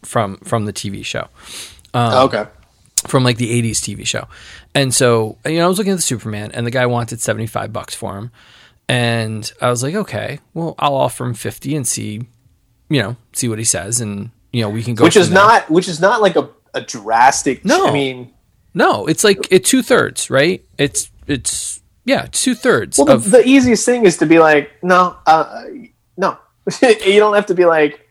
from from the TV show okay. from like the 80s TV show. And so, you know, I was looking at the Superman and the guy wanted 75 bucks for him. And I was like, okay, well, I'll offer him 50 and see, you know, see what he says. And, you know, we can go. Which is there. not which is not like a, a drastic. No. I mean, No, it's like it two thirds, right? It's, it's Yeah, two thirds Well, the, of the easiest thing is to be like, no, uh, no. you don't have to be like,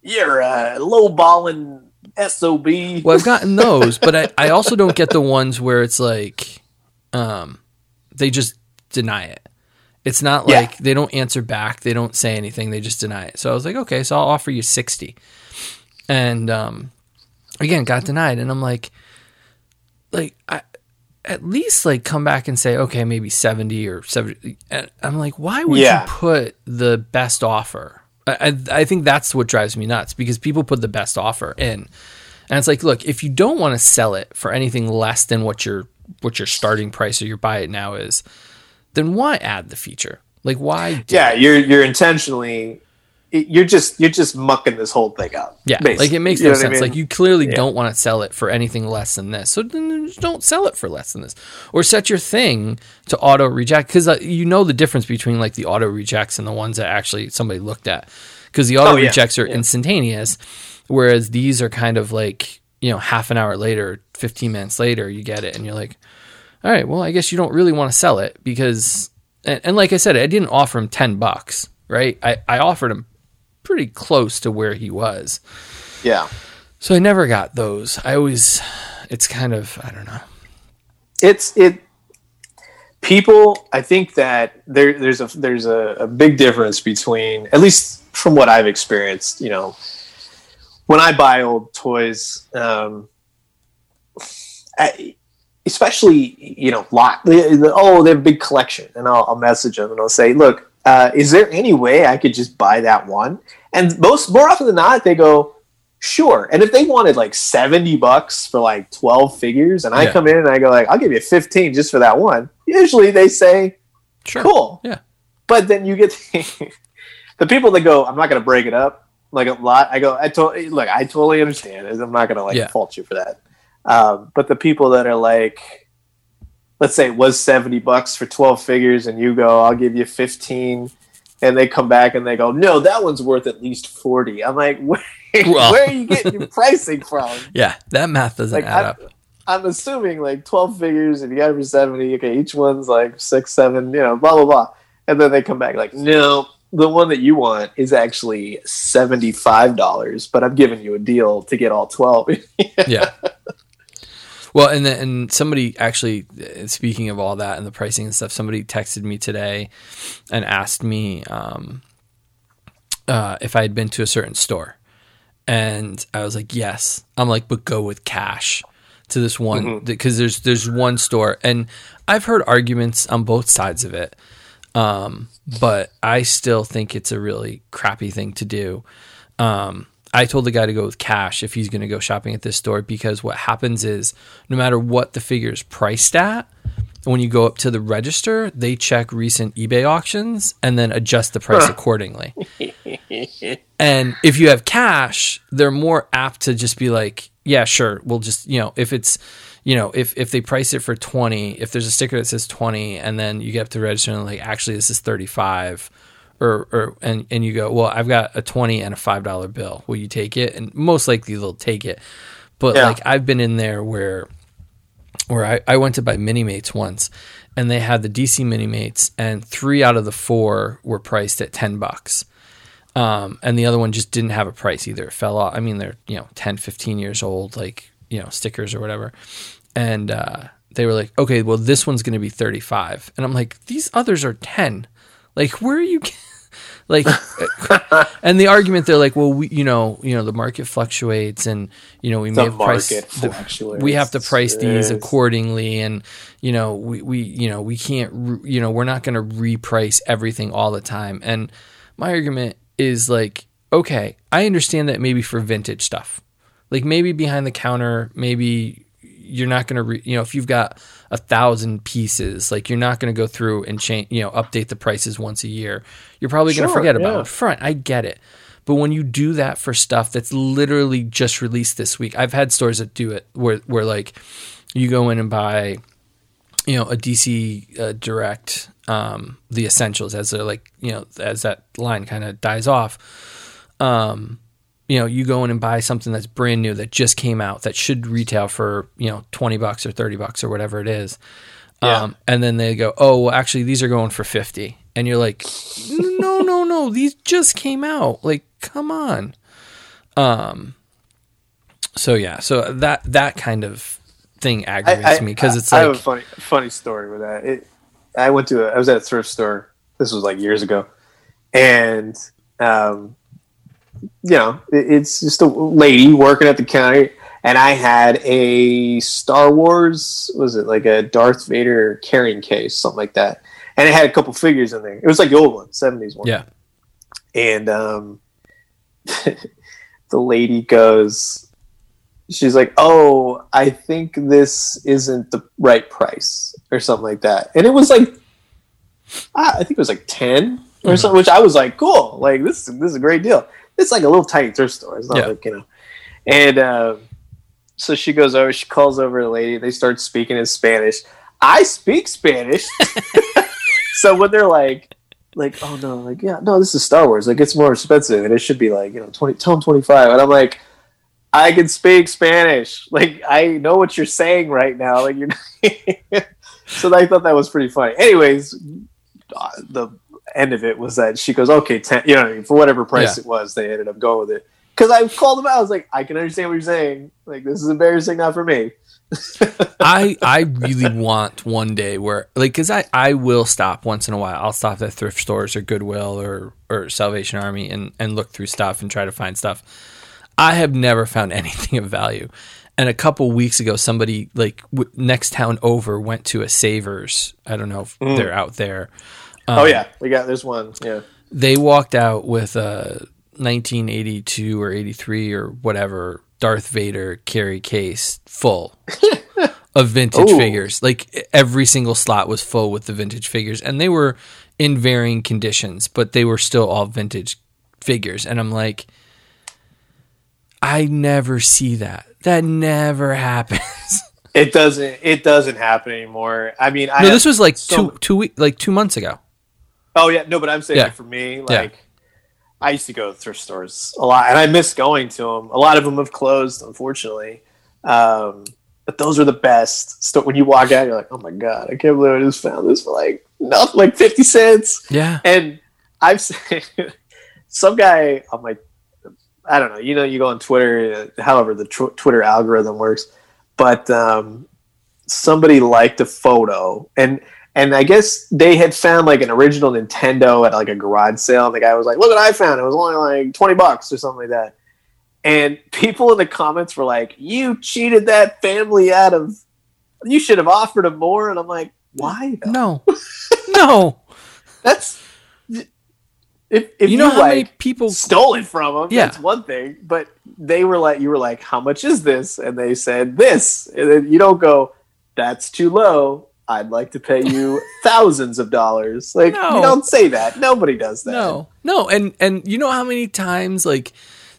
you're a low balling sob. Well, I've gotten those, but I, I also don't get the ones where it's like, um, they just deny it. It's not Yeah. like they don't answer back. They don't say anything. They just deny it. So I was like, okay, so I'll offer you 60. And, um, again, got denied. And I'm like, like, I, at least like come back and say, okay, maybe 70 or 70. And I'm like, why would Yeah. you put the best offer? I, I, think that's what drives me nuts because people put the best offer in. And it's like, look, if you don't want to sell it for anything less than what your what your starting price or your buy it now is, then why add the feature? Like why do yeah, you're you're intentionally, you're just you're just mucking this whole thing up. Yeah, basically. like it makes You no what I sense. mean? Like you clearly Yeah. don't want to sell it for anything less than this, so then just don't sell it for less than this, or set your thing to auto reject because uh, you know the difference between like the auto rejects and the ones that actually somebody looked at because the auto Oh, yeah. rejects are Yeah. instantaneous, whereas these are kind of like you know half an hour later, fifteen minutes later, you get it and you're like, all right, well I guess you don't really want to sell it because and, and like I said, I didn't offer him ten bucks, right? I I offered him pretty close to where he was. yeah. So I never got those. I always, it's kind of, I don't know. it's it people i think that there there's a there's a, a big difference between at least from what i've experienced you know when i buy old toys um I, especially you know lot the- the- oh they have a big collection and i'll, I'll message them and i'll say look uh, is there any way i could just buy that one and most more often than not they go Sure. And if they wanted like 70 bucks for like 12 figures and I Yeah. come in and I go like, I'll give you 15 just for that one. Usually they say, Sure. cool. Yeah. But then you get the, the people that go, I'm not going to break it up like a lot. I go, I totally, look, I totally understand. I'm not going to like Yeah. fault you for that. Um, but the people that are like, let's say it was 70 bucks for 12 figures and you go, I'll give you 15 and they come back and they go, no, that one's worth at least 40. I'm like, where, Well. where are you getting your pricing from? Yeah, that math doesn't Like, add I- up. I'm assuming like 12 figures and you got it for 70. Okay, each one's like six, seven, you know, blah, blah, blah. And then they come back like, no, the one that you want is actually $75, but I'm giving you a deal to get all 12. Yeah. Well, and then and somebody actually, uh, speaking of all that and the pricing and stuff, somebody texted me today and asked me um, uh, if I had been to a certain store, and I was like, yes. I'm like, but go with cash to this one because there's there's one store, and I've heard arguments on both sides of it, um, but I still think it's a really crappy thing to do. Um, I told the guy to go with cash if he's going to go shopping at this store because what happens is no matter what the figure is priced at, when you go up to the register, they check recent eBay auctions and then adjust the price accordingly. and if you have cash, they're more apt to just be like, yeah, sure, we'll just, you know, if it's, you know, if, if they price it for 20, if there's a sticker that says 20 and then you get up to the register and like, actually, this is 35 or, or and, and you go, well, I've got a 20 and a $5 bill. Will you take it? And most likely they'll take it. But Yeah. like I've been in there where where I, I went to buy Minimates once and they had the DC Minimates and three out of the four were priced at 10 bucks. Um, and the other one just didn't have a price either. It fell off. I mean, they're, you know, 10, 15 years old, like, you know, stickers or whatever. And, uh, they were like, okay, well, this one's going to be 35. And I'm like, these others are 10. Like, where are you? like, and the argument they're like, well, we, you know, you know, the market fluctuates and, you know, we may The have priced, market the- we have to price these accordingly. And, you know, we, we, you know, we can't, re- you know, we're not going to reprice everything all the time. And my argument is like, okay, I understand that maybe for vintage stuff, like maybe behind the counter, maybe you're not going to, re- you know, if you've got a thousand pieces, like you're not going to go through and change, you know, update the prices once a year. You're probably going to Sure, forget about yeah. it. Front, I get it. But when you do that for stuff that's literally just released this week, I've had stores that do it where, where like you go in and buy, you know, a DC uh, Direct, um, the essentials as they're like, you know, as that line kind of dies off. Um, you know, you go in and buy something that's brand new that just came out that should retail for, you know, 20 bucks or 30 bucks or whatever it is. Yeah. Um, and then they go, oh, well, actually, these are going for 50. And you're like, no, no, no, these just came out. Like, come on. Um, so yeah, so that, that kind of thing aggravates me because it's I like, I have a funny funny story with that. It, I went to a, I was at a thrift store. This was like years ago, and um, you know, it's just a lady working at the counter, and I had a Star Wars. Was it like a Darth Vader carrying case, something like that? And it had a couple figures in there. It was like the old one, seventies one. yeah, and um, the lady goes she's like oh i think this isn't the right price or something like that and it was like i think it was like 10 or Mhm. something which i was like cool like this, this is a great deal it's like a little tiny thrift store it's not Yeah. like you know and uh, so she goes over she calls over the lady they start speaking in spanish i speak spanish so when they're like like, oh no, like yeah, no, this is Star Wars. Like it's more expensive, and it should be like you know twenty, tell them twenty five. And I'm like, I can speak Spanish. Like I know what you're saying right now. Like you're. so I thought that was pretty funny. Anyways, uh, the end of it was that she goes, okay, 10, you know, what I mean? for whatever price Yeah. it was, they ended up going with it. Because I called them out. I was like, I can understand what you're saying. Like this is embarrassing, not for me. I I really want one day where like because I I will stop once in a while. I'll stop at thrift stores or Goodwill or or Salvation Army and and look through stuff and try to find stuff. I have never found anything of value. And a couple weeks ago, somebody like w- next town over went to a Savers. I don't know if Mm. they're out there. Oh um, yeah, we got there's one. Yeah. They walked out with uh, a 1982 or 83 or whatever Darth Vader carry case full of vintage Ooh. figures. Like every single slot was full with the vintage figures, and they were in varying conditions, but they were still all vintage figures. And I'm like, I never see that. That never happens. It doesn't. It doesn't happen anymore. I mean, I no, this was like so- two two week like two months ago. Oh yeah, no, but I'm saying Yeah. like, for me, like I used to go to thrift stores a lot, and I miss going to them. A lot of them have closed, unfortunately. Um, but those are the best. So when you walk out, you're like, oh my god, I can't believe I just found this for like nothing, like fifty cents. Yeah. And I've seen some guy on my, I don't know, you know, you go on Twitter, uh, however the tw- Twitter algorithm works, but um, somebody liked a photo and. And I guess they had found like an original Nintendo at like a garage sale. And the guy was like, "Look what I found! It was only like twenty bucks or something like that." And people in the comments were like, "You cheated that family out of. You should have offered them more." And I'm like, "Why? though? No. no. That's if if you know how like, many people stole it from them. Yeah. That's one thing. But they were like, you were like, how much is this? And they said this. And then you don't go, that's too low. I'd like to pay you thousands of dollars. Like No. you don't say that. Nobody does that. No, no, and and you know how many times like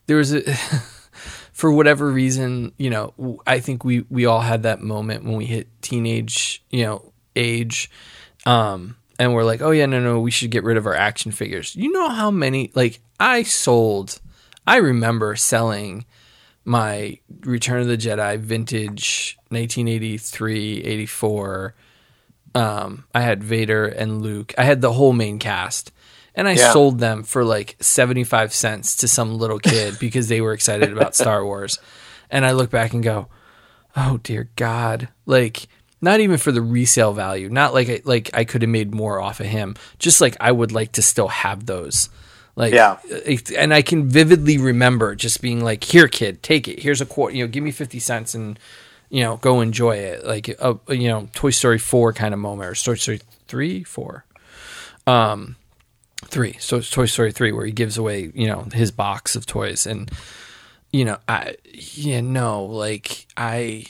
there was a for whatever reason, you know, I think we we all had that moment when we hit teenage, you know, age, um, and we're like, oh yeah, no, no, we should get rid of our action figures. You know how many like I sold, I remember selling my Return of the Jedi vintage 1983, 84. Um, I had Vader and Luke. I had the whole main cast. And I Yeah. sold them for like 75 cents to some little kid because they were excited about Star Wars. And I look back and go, "Oh dear god." Like not even for the resale value. Not like I, like I could have made more off of him. Just like I would like to still have those. Like Yeah. and I can vividly remember just being like, "Here, kid, take it. Here's a quarter. You know, give me fifty cents and you know, go enjoy it." Like a, you know, Toy Story four kind of moment, or Toy Story three, four, um, three. So it's Toy Story three, where he gives away you know his box of toys, and you know, I yeah no, like I.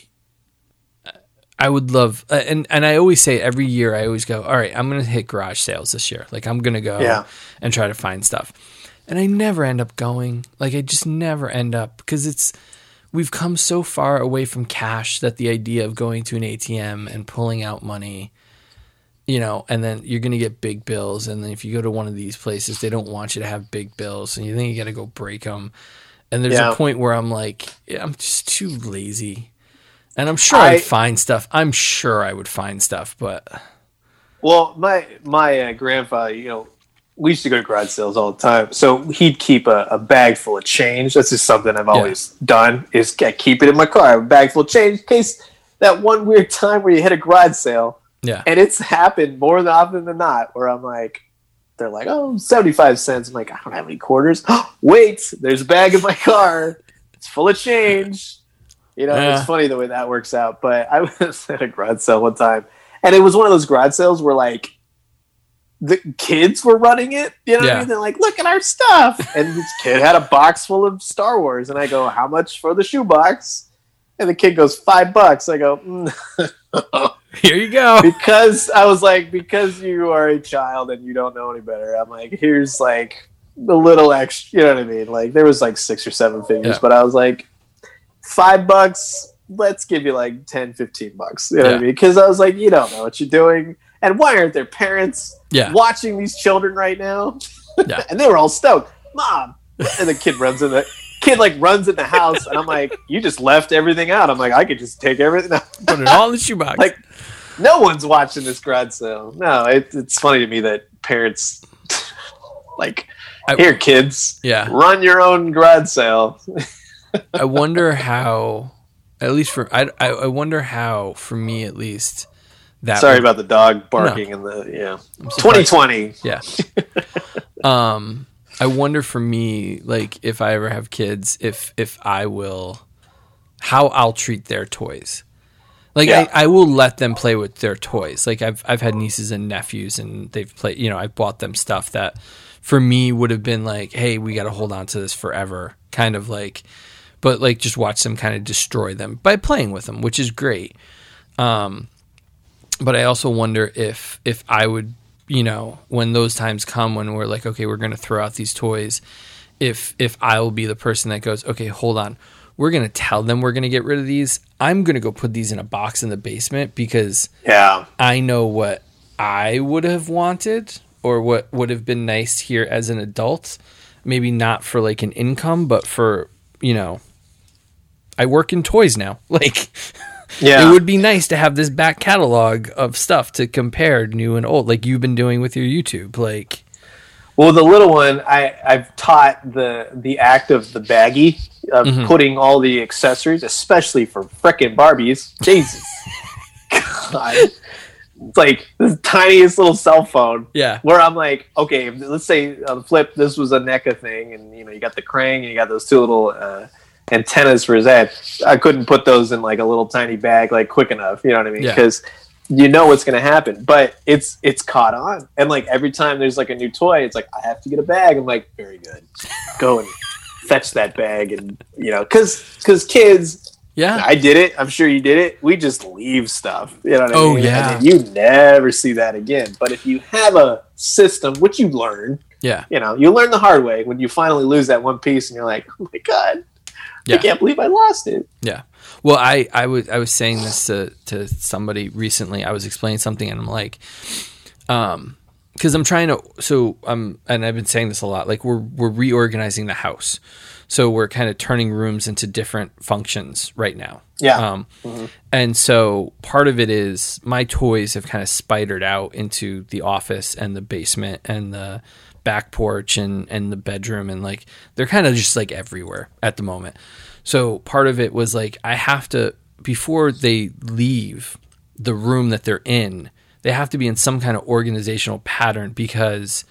I would love, uh, and and I always say every year I always go, all right, I'm gonna hit garage sales this year. Like I'm gonna go Yeah. and try to find stuff, and I never end up going. Like I just never end up because it's we've come so far away from cash that the idea of going to an ATM and pulling out money, you know, and then you're gonna get big bills, and then if you go to one of these places, they don't want you to have big bills, and you think you gotta go break them. And there's Yeah. a point where I'm like, I'm just too lazy And I'm sure I, I- would find stuff. I'm sure I would find stuff, but Well, my my uh, grandfather, you know, we used to go to garage sales all the time. So he'd keep a, a bag full of change. That's just something I've always done. Is I keep it in my car, I have a bag full of change in case that one weird time where you hit a garage sale, yeah. and it's happened more often than not, where I'm like. They're like, oh, 75 cents. I'm like, I don't have any quarters. Wait, there's a bag in my car. It's full of change. You know, Yeah. it's funny the way that works out. But I was at a garage sale one time, and it was one of those garage sales where like the kids were running it. You know what I mean? They're like, look at our stuff. And this kid had a box full of Star Wars, and I go, how much for the shoebox? And the kid goes, five bucks. I go, mm. Here you go. because I was like, because you are a child and you don't know any better. I'm like, here's like the little extra. You know what I mean? Like there was like six or seven figures, Yeah. but I was like, five bucks. Let's give you like 10, 15 bucks. You know what I mean? Because I was like, you don't know what you're doing, and why aren't their parents Yeah. watching these children right now? Yeah. and they were all stoked, mom. And the kid runs in the kid like runs in the house, and I'm like, you just left everything out. I'm like, I could just take everything out. Put it all in the shoebox. Like, no one's watching this grad sale. No, it, it's funny to me that parents like I- here, kids, yeah. run your own grad sale. I wonder how, at least for, I, I, I wonder how, for me at least, that Sorry would- about the dog barking in the yeah. 2020. Yeah. um, I wonder for me, like if I ever have kids, if if I will, how I'll treat their toys. Like Yeah. I, I will let them play with their toys. Like I've I've had nieces and nephews, and they've played. You know, I've bought them stuff that for me would have been like, hey, we got to hold on to this forever, kind of like. But like, just watch them kind of destroy them by playing with them, which is great. Um, but I also wonder if if I would, you know, when those times come when we're like, okay, we're going to throw out these toys, if if I will be the person that goes, okay, hold on, we're going to tell them we're going to get rid of these. I'm going to go put these in a box in the basement because Yeah, I know what I would have wanted or what would have been nice here as an adult. Maybe not for like an income, but for, you know, I work in toys now. Like, yeah. it would be nice to have this back catalog of stuff to compare new and old, like you've been doing with your YouTube. Like, Well, the little one, I, I've taught the the act of the baggie of Mhm. putting all the accessories, especially for frickin' Barbies. Jesus, God, it's like the tiniest little cell phone. yeah, Where I'm like, okay, let's say on the flip, this was a NECA thing, and you know, you got the Krang and you got those two little uh, antennas for his head. I couldn't put those in like a little tiny bag like quick enough. You know what I mean? Yeah. Because you know what's going to happen, but it's it's caught on, and like every time there's like a new toy, it's like I have to get a bag. I'm like, very good, go and fetch that bag, and you know, because because kids. yeah, I did it. I'm sure you did it. We just leave stuff. You know what I Oh, mean? yeah. And you never see that again. But if you have a system, which you learn, yeah, you know, you learn the hard way when you finally lose that one piece and you're like, oh my God, Yeah. I can't believe I lost it. yeah. Well, I, I was I was saying this to, to somebody recently. I was explaining something, and I'm like, um, because I'm trying to. So I'm and I've been saying this a lot. Like we're we're reorganizing the house, so we're kind of turning rooms into different functions right now. Yeah. Um, And so part of it is my toys have kind of spidered out into the office and the basement and the back porch and, and the bedroom. And like, they're kind of just like everywhere at the moment. So part of it was like, I have to, before they leave the room that they're in, they have to be in some kind of organizational pattern because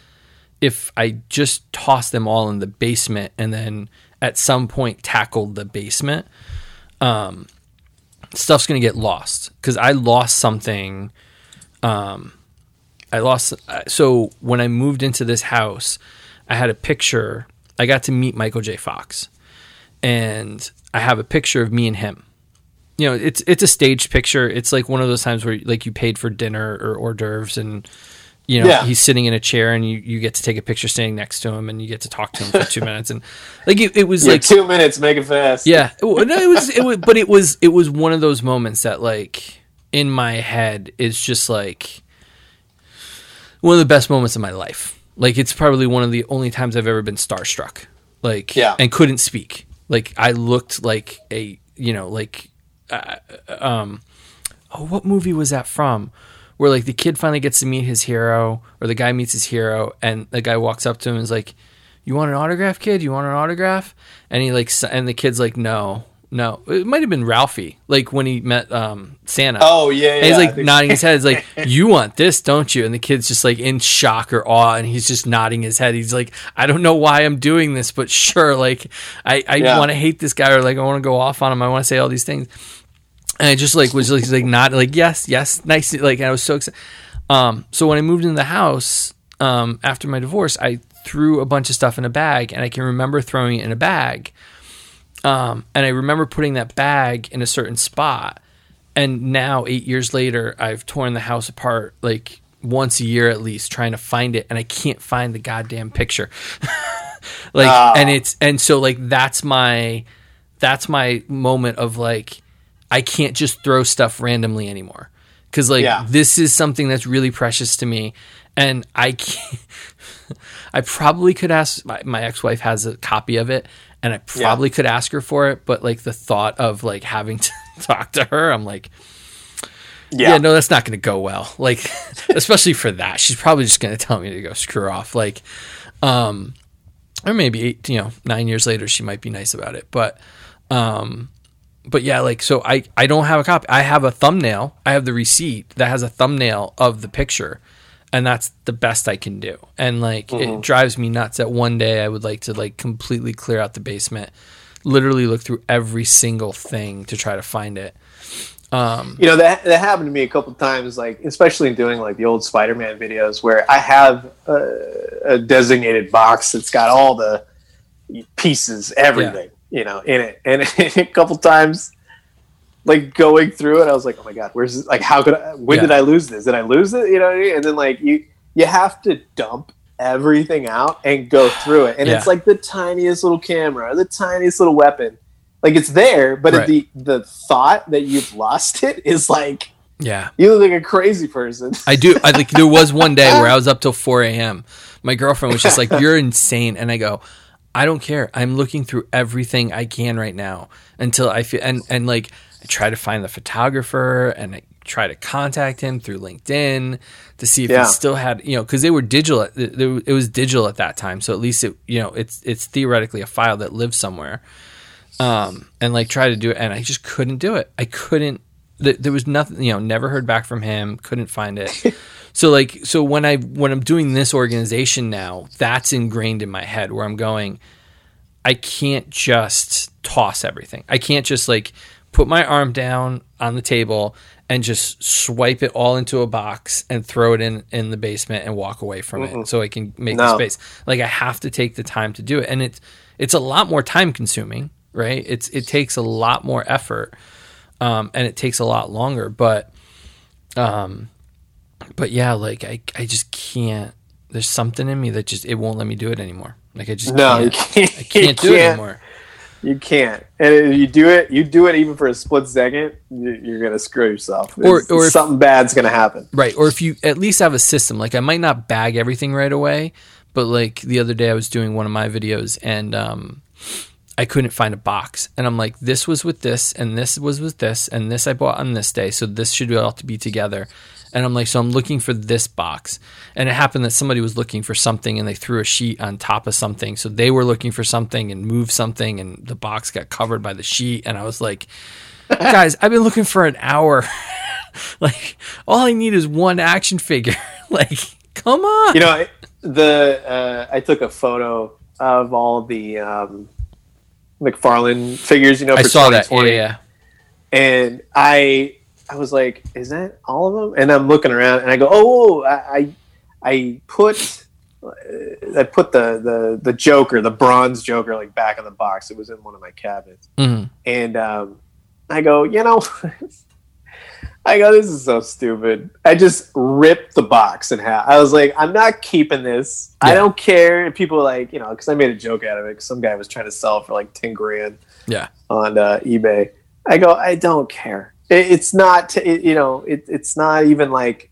if I just toss them all in the basement and then at some point tackle the basement, um, stuff's gonna get lost because I lost something. Um, I lost. uh, So when I moved into this house, I had a picture. I got to meet Michael J. Fox, and I have a picture of me and him. You know, it's it's a staged picture. It's like one of those times where like you paid for dinner or hors d'oeuvres, and you know Yeah. he's sitting in a chair, and you, you get to take a picture standing next to him, and you get to talk to him for two minutes, and like it, it was Yeah, like two minutes, make it fast. yeah, it, no, it was it was, but it was it was one of those moments that like in my head is just like one of the best moments of my life. Like it's probably one of the only times I've ever been starstruck. Like Yeah. and couldn't speak. Like I looked like a you know like uh, um, oh, what movie was that from? Where like the kid finally gets to meet his hero, or the guy meets his hero, and the guy walks up to him and is like, "You want an autograph, kid? You want an autograph?" And he like, and the kid's like, "No, no." It might have been Ralphie, like when he met um, Santa. Oh yeah, And he's like nodding his head. He's like, "You want this, don't you?" And the kid's just like in shock or awe, and he's just nodding his head. He's like, "I don't know why I'm doing this, but sure." Like, I I Yeah. want to hate this guy or like I want to go off on him. I want to say all these things, and I just like was like, like not like yes, yes, nice. Like I was so excited. Um, so when I moved into the house um, after my divorce, I threw a bunch of stuff in a bag, and I can remember throwing it in a bag. Um, and I remember putting that bag in a certain spot. And now, eight years later, I've torn the house apart like once a year at least, trying to find it, and I can't find the goddamn picture. like, Ah. and it's and so like that's my that's my moment of like I can't just throw stuff randomly anymore because like Yeah. this is something that's really precious to me, and I can't. I probably could ask my, my ex-wife has a copy of it and I probably could ask her for it but like the thought of like having to talk to her I'm like yeah, yeah, no that's not going to go well. Like especially for that. She's probably just going to tell me to go screw off. Like um or maybe eight, you know 9 years later she might be nice about it. But um but yeah like so I I don't have a copy. I have a thumbnail. I have the receipt that has a thumbnail of the picture and that's the best I can do. And like it drives me nuts that one day I would like to like completely clear out the basement, literally look through every single thing to try to find it. Um, you know that that happened to me a couple times, like especially in doing like the old Spider-Man videos, where I have a, a designated box that's got all the pieces, everything, you know, in it, and a couple times. Like going through it, I was like, "Oh my god, where's this? like? How could I? When Yeah. did I lose this? Did I lose it? You know?" What I mean? And then like you, you have to dump everything out and go through it, and Yeah. it's like the tiniest little camera, the tiniest little weapon, like it's there, but Right. the the thought that you've lost it is like Yeah. you look like a crazy person. I do. I like there was one day where I was up till 4 a.m. My girlfriend was just like, "You're insane," and I go, "I don't care. I'm looking through everything I can right now until I feel and and like try to find the photographer and I try to contact him through LinkedIn to see if Yeah. he still had you know because they were digital. It, was digital at that time, so at least it you know it's it's theoretically a file that lives somewhere. Um, and like try to do it, and I just couldn't do it. I couldn't. Th- there was nothing, you know. Never heard back from him. Couldn't find it. so like, so when I when I'm doing this organization now, that's ingrained in my head where I'm going. I can't just toss everything. I can't just like put my arm down on the table and just swipe it all into a box and throw it in in the basement and walk away from it so I can make the space. Like I have to take the time to do it, and it's it's a lot more time consuming, right? It's it takes a lot more effort, um, and it takes a lot longer. But, um, but yeah, like I I just can't. There's something in me that just it won't let me do it anymore. Like I just No, can't. can't. I can't do it anymore. You can't. And if you do it, you do it even for a split second, you- you're gonna screw yourself. Or- It's- or if- something bad's gonna happen. Right. Or if you at least have a system, like I might not bag everything right away, but like the other day I was doing one of my videos and um, I couldn't find a box. And I'm like, this was with this, and this was with this, and this I bought on this day. So this should all to be together. And I'm like, so I'm looking for this box. And it happened that somebody was looking for something and they threw a sheet on top of something. So they were looking for something and moved something, and the box got covered by the sheet. And I was like, guys, I've been looking for an hour. like, all I need is one action figure. like, come on. You know, I- the uh, I took a photo of all the um, McFarlane figures. You know, I saw that. Yeah, yeah. and I I was like, is that all of them? And I'm looking around, and I go, oh, I I, I put. uh, I put the, the the Joker, the bronze Joker, like back in the box. It was in one of my cabinets, Mhm. and um, I go, you know, I go, this is so stupid. I just ripped the box in half. I was like, I'm not keeping this. I don't care. And people like, you know, because I made a joke out of it. 'cause some guy was trying to sell for like ten grand Yeah. on uh, eBay. I go, I don't care. It, it's not, it, you know, it, it's not even like,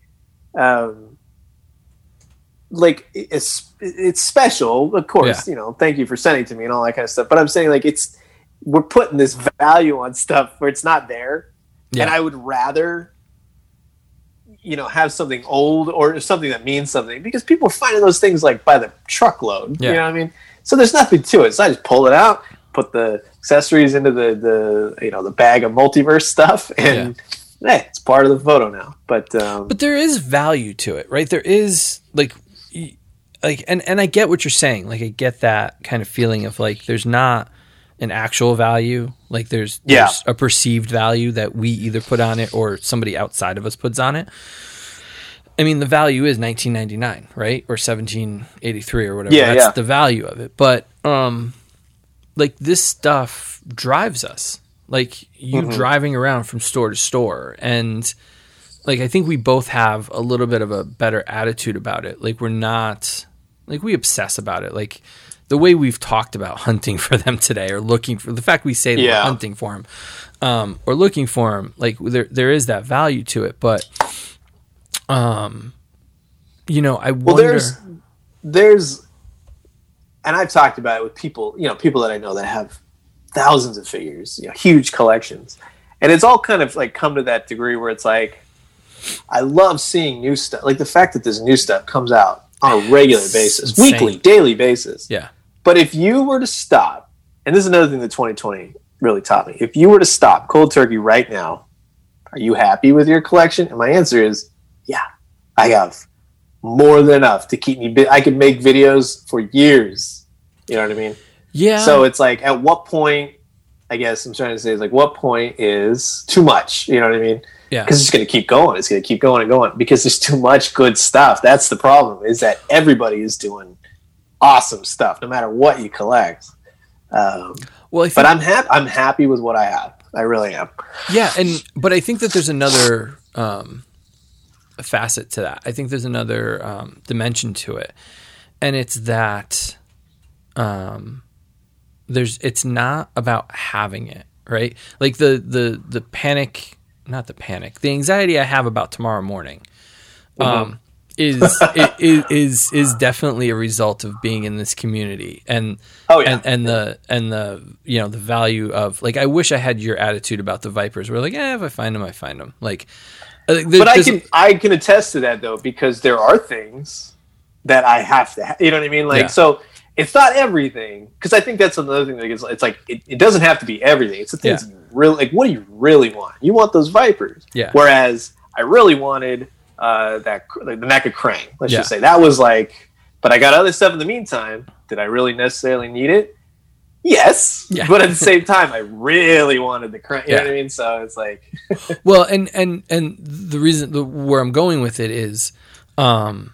um, like it's it's special, of course. You know, thank you for sending to me and all that kind of stuff. But I'm saying like it's we're putting this value on stuff where it's not there, Yeah. and I would rather you know have something old or something that means something because people are finding those things like by the truckload. Yeah. You know what I mean? So there's nothing to it. So I just pull it out, put the accessories into the the you know the bag of multiverse stuff, and hey, it's part of the photo now. But um, But there is value to it, right? There is like like and and I get what you're saying. Like I get that kind of feeling of like there's not an actual value. Like there's Yeah. there's a perceived value that we either put on it or somebody outside of us puts on it. I mean, the value is 1999, right? Or 1783 or whatever. Yeah, That's yeah. the value of it. But um like this stuff drives us. Like you Mm-hmm. driving around from store to store and like I think we both have a little bit of a better attitude about it. Like we're not like we obsess about it. Like the way we've talked about hunting for them today or looking for the fact we say that we're hunting for them um, or looking for them like there there is that value to it but um you know I well, wonder there's there's, and I've talked about it with people, you know, people that I know that have thousands of figures, you know, huge collections, and it's all kind of like come to that degree where it's like, I love seeing new stuff, like the fact that this new stuff comes out on a regular It's basis, insane. weekly, daily basis. yeah But if you were to stop, and this is another thing that 2020 really taught me, if you were to stop cold turkey right now, are you happy with your collection? And my answer is, yeah, I have more than enough to keep me. Bi- I could make videos for years. You know what I mean? yeah So it's like, at what point? I guess I'm trying to say is like, what point is too much? You know what I mean? yeah because it's going to keep going. It's going to keep going and going because there's too much good stuff. That's the problem. Is that everybody is doing awesome stuff, no matter what you collect. Um, well but I'm happy. I'm happy with what I have. I really am. Yeah, and but I think that there's another um, facet to that. I think there's another um, dimension to it, and it's that um, there's it's not about having it right. Like the the the panic, not the panic, the anxiety I have about tomorrow morning. Um, is, i- i- is is definitely a result of being in this community and Oh yeah. and, and the and the you know the value of like I wish I had your attitude about the Vipers. We're like, eh, if I find them, I find them. Like, uh, there- but I can I can attest to that though because there are things that I have to. Ha- you know what I mean? Like Yeah. so. It's not everything because I think that's another thing. That is, it's like it, it doesn't have to be everything. It's the things Yeah. really like. What do you really want? You want those vipers. Yeah. Whereas I really wanted uh, that like the NECA Krang. Let's Yeah. just say that was like. But I got other stuff in the meantime. Did I really necessarily need it? Yes. Yeah. But at the same time, I really wanted the Krang. You know what I mean? So it's like. well, and and and the reason the, where I'm going with it is, um,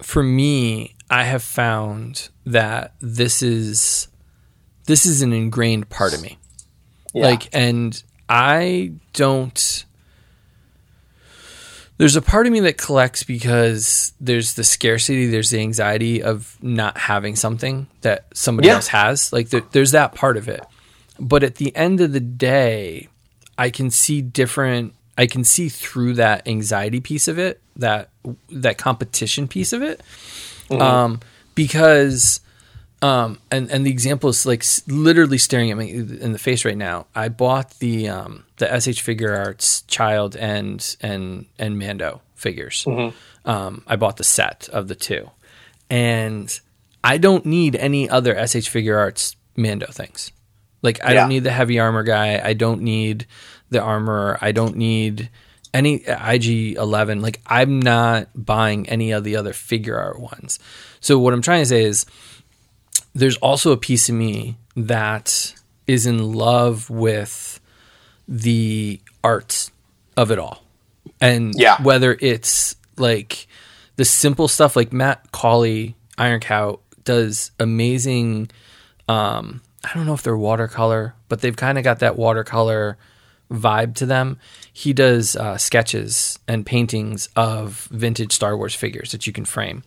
for me, I have found that this is this is an ingrained part of me. Yeah. Like, and I don't. There's a part of me that collects because there's the scarcity, there's the anxiety of not having something that somebody Yeah. else has. Like, there, there's that part of it. But at the end of the day, I can see different. I can see through that anxiety piece of it, that that competition piece of it, um, because um, and and the example is like literally staring at me in the face right now. I bought the um, the SH Figuarts Child and and and Mando figures. Um, I bought the set of the two, and I don't need any other SH Figuarts Mando things. Like I Yeah. don't need the heavy armor guy. I don't need the armor. I don't need any IG eleven. Like I'm not buying any of the other figure art ones. So what I'm trying to say is there's also a piece of me that is in love with the art of it all. And Yeah. whether it's like the simple stuff like Matt Colley, Iron Cow does amazing um I don't know if they're watercolor, but they've kind of got that watercolor vibe to them. He does uh, sketches and paintings of vintage Star Wars figures that you can frame.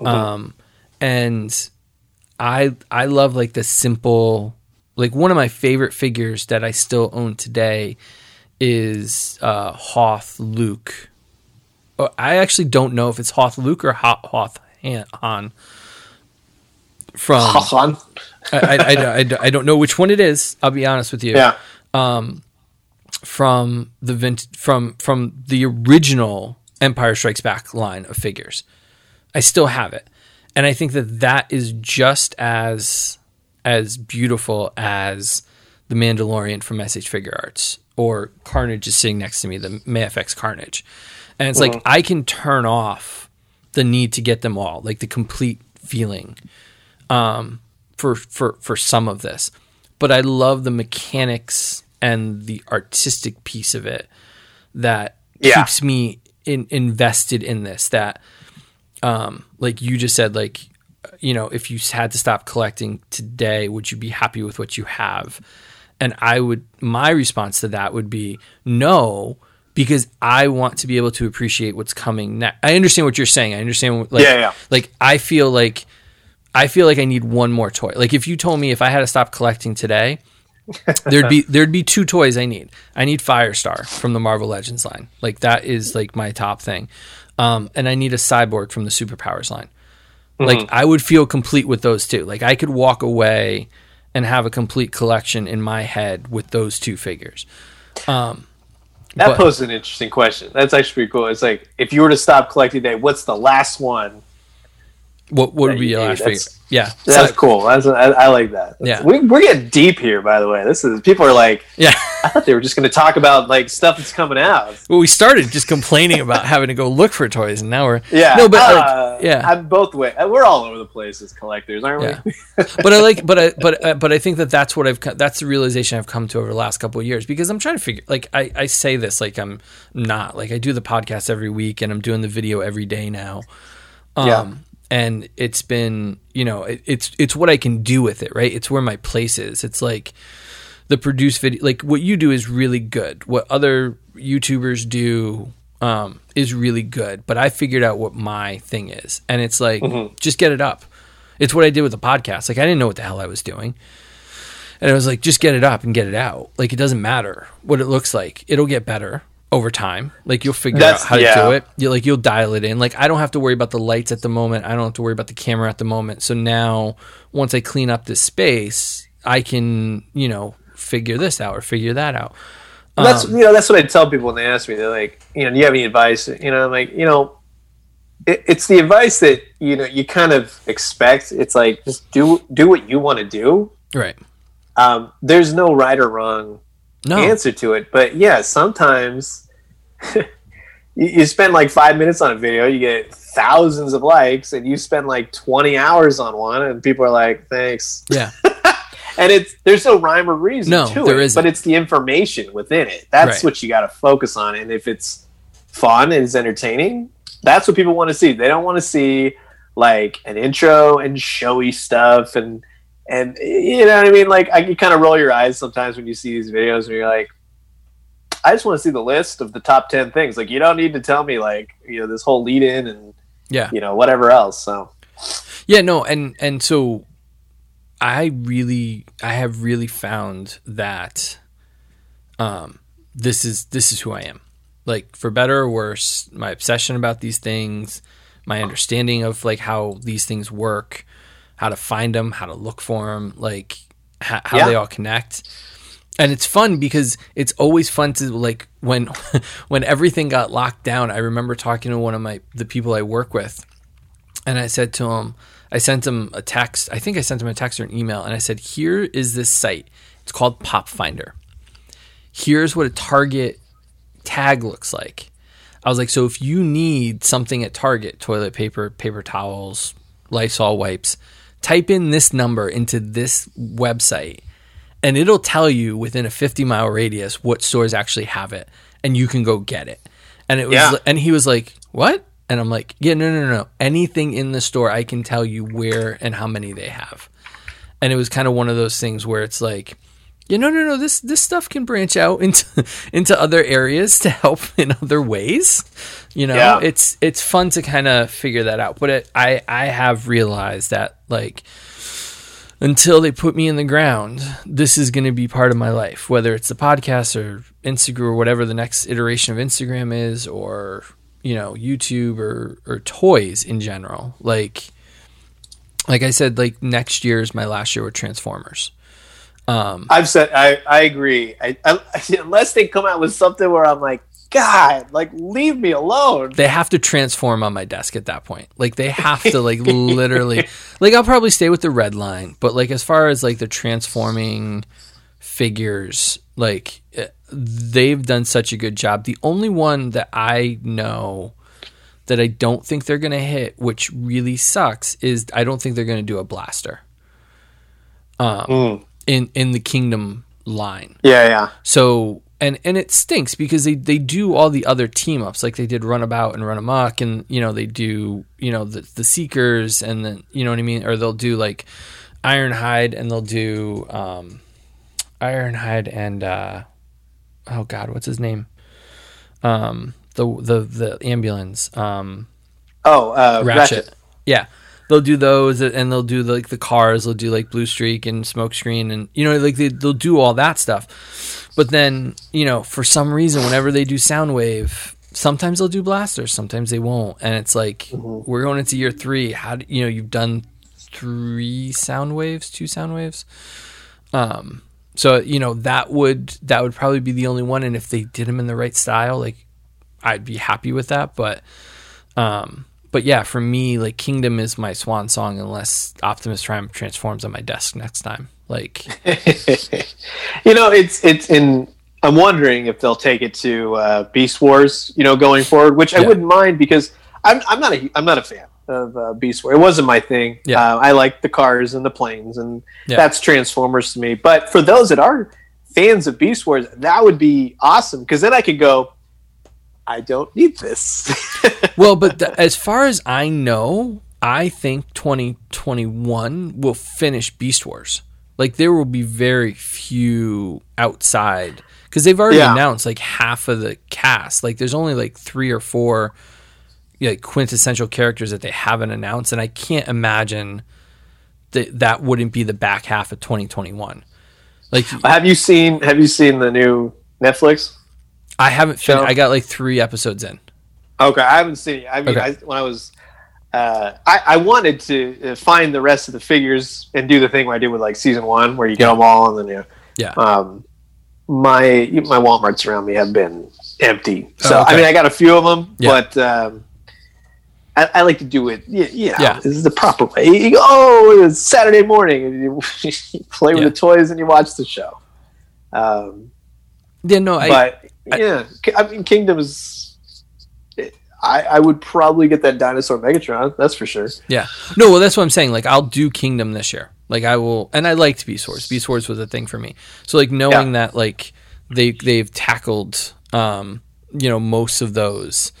Um, and I I love like the simple like one of my favorite figures that I still own today is uh, Hoth Luke. Oh, I actually don't know if it's Hoth Luke or Ho- Hoth Han, from Han. I, I, I, I, I don't know which one it is. I'll be honest with you. Yeah. From the vint- from from the original Empire Strikes Back line of figures, I still have it, and I think that that is just as as beautiful as the Mandalorian from SH Figuarts or Carnage is sitting next to me, the MAFEX Carnage, and it's like I can turn off the need to get them all, like the complete feeling um, for for for some of this, but I love the mechanics and the artistic piece of it that Yeah. keeps me in, invested in this. That, um, like you just said, like you know, if you had to stop collecting today, would you be happy with what you have? And I would, my response to that would be no, because I want to be able to appreciate what's coming next. I understand what you're saying. I understand, like, Yeah, yeah. like I feel like I feel like I need one more toy. Like if you told me if I had to stop collecting today, there'd be there'd be two toys I need. I need Firestar from the Marvel Legends line. Like that is like my top thing. Um, and I need a cyborg from the Superpowers line. Like I would feel complete with those two. Like I could walk away and have a complete collection in my head with those two figures. Um, That but- poses an interesting question. That's actually pretty cool. It's like if you were to stop collecting today, what's the last one? What what would be you your last? That's- Yeah, That's So- cool. That's, I, I like that. Yeah. we, we're getting deep here. By the way, this is people are like, yeah. I thought they were just going to talk about like stuff that's coming out. Well, we started just complaining about having to go look for toys, and now we're Yeah, No, but uh, like, yeah, I'm both way. We're all over the place as collectors, aren't Yeah. we? but I like, but I, but, uh, but I think that that's what I've, that's the realization I've come to over the last couple of years because I'm trying to figure, like, I, I say this like I'm not, like, I do the podcast every week and I'm doing the video every day now. Um, Yeah. And it's been, you know, it, it's, it's what I can do with it, right? It's where my place is. It's like the produce video, like what you do is really good. What other YouTubers do, um, is really good, but I figured out what my thing is. And it's like, just get it up. It's what I did with the podcast. Like I didn't know what the hell I was doing. And I was like, just get it up and get it out. Like it doesn't matter what it looks like. It'll get better over time. Like you'll figure That's- out how to yeah. do it. You like you'll dial it in. Like I don't have to worry about the lights at the moment. I don't have to worry about the camera at the moment. So now once I clean up this space, I can, you know, figure this out or figure that out. that's Um, you know that's what I tell people when they ask me. They're like, you know, do you have any advice? You know, I'm like, you know, it, it's the advice that you know you kind of expect. It's like just do do what you want to do. Right. Um, there's no right or wrong No. answer to it. But yeah, sometimes you, you spend like five minutes on a video, you get thousands of likes, and you spend like 20 hours on one, and people are like, thanks. Yeah. And it's there's no rhyme or reason No, to there it, isn't. but it's the information within it. That's Right. what you got to focus on. And if it's fun and it's entertaining, that's what people want to see. They don't want to see like an intro and showy stuff and and you know what I mean. Like I, you kind of roll your eyes sometimes when you see these videos and you're like, I just want to see the list of the top ten things. Like you don't need to tell me like you know this whole lead in and Yeah. you know whatever else. So Yeah, no, and and so I really I have really found that um this is this is who I am. Like for better or worse, my obsession about these things, my understanding of like how these things work, how to find them, how to look for them, like how, how Yeah. they all connect. And it's fun because it's always fun to like when when everything got locked down. I remember talking to one of my the people I work with and I said to him, I sent him a text. I think I sent him a text or an email, and I said, "Here is this site. It's called Pop Finder. Here's what a Target tag looks like." I was like, "So if you need something at Target, toilet paper, paper towels, Lysol wipes, type in this number into this website, and it'll tell you within a 50 mile radius what stores actually have it, and you can go get it." And it was, Yeah. and he was like, "What?" And I'm like, "Yeah, no, no, no. Anything in the store, I can tell you where and how many they have." And it was kind of one of those things where it's like, you no no, no, this this stuff can branch out into into other areas to help in other ways. You know, Yeah. it's it's fun to kind of figure that out. But it, I I have realized that like until they put me in the ground, this is going to be part of my life, whether it's the podcast or Instagram or whatever the next iteration of Instagram is, or you know YouTube or or toys in general. Like like I said, like next year is my last year with Transformers. Um, I've said I, I agree. I, I, unless they come out with something where I'm like, God, like leave me alone. they have to transform on my desk at that point. Like they have to like literally like I'll probably stay with the red line, but like as far as like the transforming figures, like eh, they've done such a good job. The only one that I know that I don't think they're going to hit, which really sucks, is I don't think they're going to do a blaster. Um Mm. in in the Kingdom line. Yeah, yeah. So and and it stinks because they they do all the other team ups like they did Runabout and Run Amok and you know they do you know the the Seekers and then you know what I mean or they'll do like Ironhide and they'll do um Ironhide and uh oh god what's his name um the the the ambulance um Oh, uh, Ratchet. Ratchet. Yeah. They'll do those and they'll do like the cars, they'll do like Blue Streak and Smokescreen and you know like they, they'll do all that stuff. But then, you know, for some reason whenever they do Soundwave, sometimes they'll do blasters, sometimes they won't. And it's like we're going into year 3. How do, you know, you've done 3 sound waves, 2 sound waves. Um so you know that would that would probably be the only one and if they did them in the right style like I'd be happy with that, but um, but yeah, for me, like Kingdom is my swan song unless Optimus Prime transforms on my desk next time. Like, you know, it's it's in. I'm wondering if they'll take it to uh, Beast Wars, you know, going forward, which I wouldn't mind because I'm I'm not a I'm not a fan of uh, Beast Wars. It wasn't my thing. Yeah. Uh, I like the cars and the planes, and Yeah. that's Transformers to me. But for those that are fans of Beast Wars, that would be awesome because then I could go. I don't need this. well, but as far as I know, I think 2021 will finish Beast Wars. Like, there will be very few outside because they've already Yeah. announced like half of the cast. Like, there's only like three or four like quintessential characters that they haven't announced, and I can't imagine that that wouldn't be the back half of 2021. Like, have you seen Have you seen the new Netflix? I haven't. Fin- I got like three episodes in. Okay, I haven't seen it. I mean, Okay. I, when I was, uh, I, I wanted to uh, find the rest of the figures and do the thing where I did with like season one, where you get them all and then you. Yeah. Um, my my WalMarts around me have been empty, so Oh, okay. I mean, I got a few of them, Yeah. but um, I, I like to do it. You, you know, Yeah. this is the proper way. You go, oh, it's Saturday morning, and you, you play with the toys and you watch the show. Um, Yeah, no, I, but I- yeah, I mean, Kingdom is. I, I would probably get that dinosaur Megatron. That's for sure. Yeah. No, well, that's what I'm saying. Like, I'll do Kingdom this year. Like, I will, and I liked Beast Wars. Beast Wars was a thing for me. So, like, knowing that, like, they they've tackled, um, you know, most of those,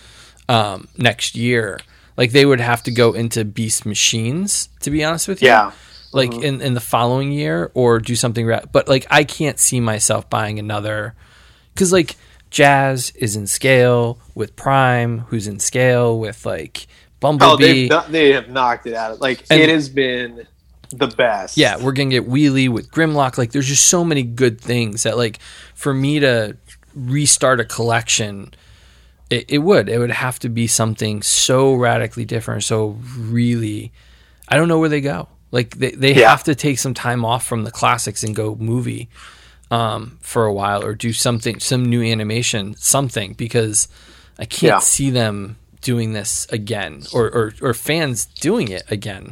um, next year. Like, they would have to go into Beast Machines. To be honest with you, Yeah, like Mm-hmm. in in the following year, or do something. Ra- but like, I can't see myself buying another, because like Jazz is in scale with Prime, who's in scale with like Oh, Bumblebee. they've they have knocked it out. Of, like And- it has been the best. yeah, we're gonna get Wheelie with Grimlock. Like, there's just so many good things that, like, for me to restart a collection, it, it would. It would have to be something so radically different. So really, I don't know where they go. Like, they they Yeah. have to take some time off from the classics and go movie um, for a while, or do something, some new animation, something, because I can't Yeah. see them doing this again, or, or or fans doing it again.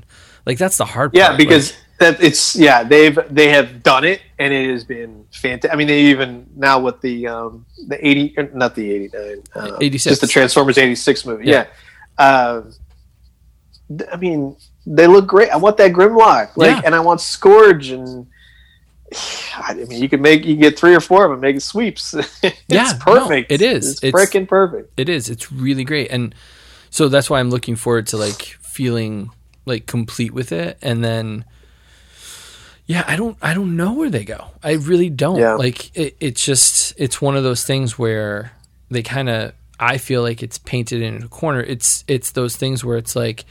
Like that's the hard part. yeah, Like, because that it's yeah they've they have done it and it has been fantastic. I mean, they even now with the um the eighty not the eighty nine uh, 86. just the Transformers eighty six movie. Yeah. Yeah. Uh, I mean, they look great. I want that Grimlock, like, Yeah. and I want Scourge and. I mean, you can make you can get three or four of them, make sweeps. it's Yeah, no, perfect. it is. It's, It's- freaking perfect. it is. It's really great, and so that's why I'm looking forward to like feeling like complete with it, and then. Yeah, I don't I don't know where they go. I really don't. Yeah. Like it, it's just it's one of those things where they kind of I feel like it's painted in a corner. It's it's those things where it's like I don't know,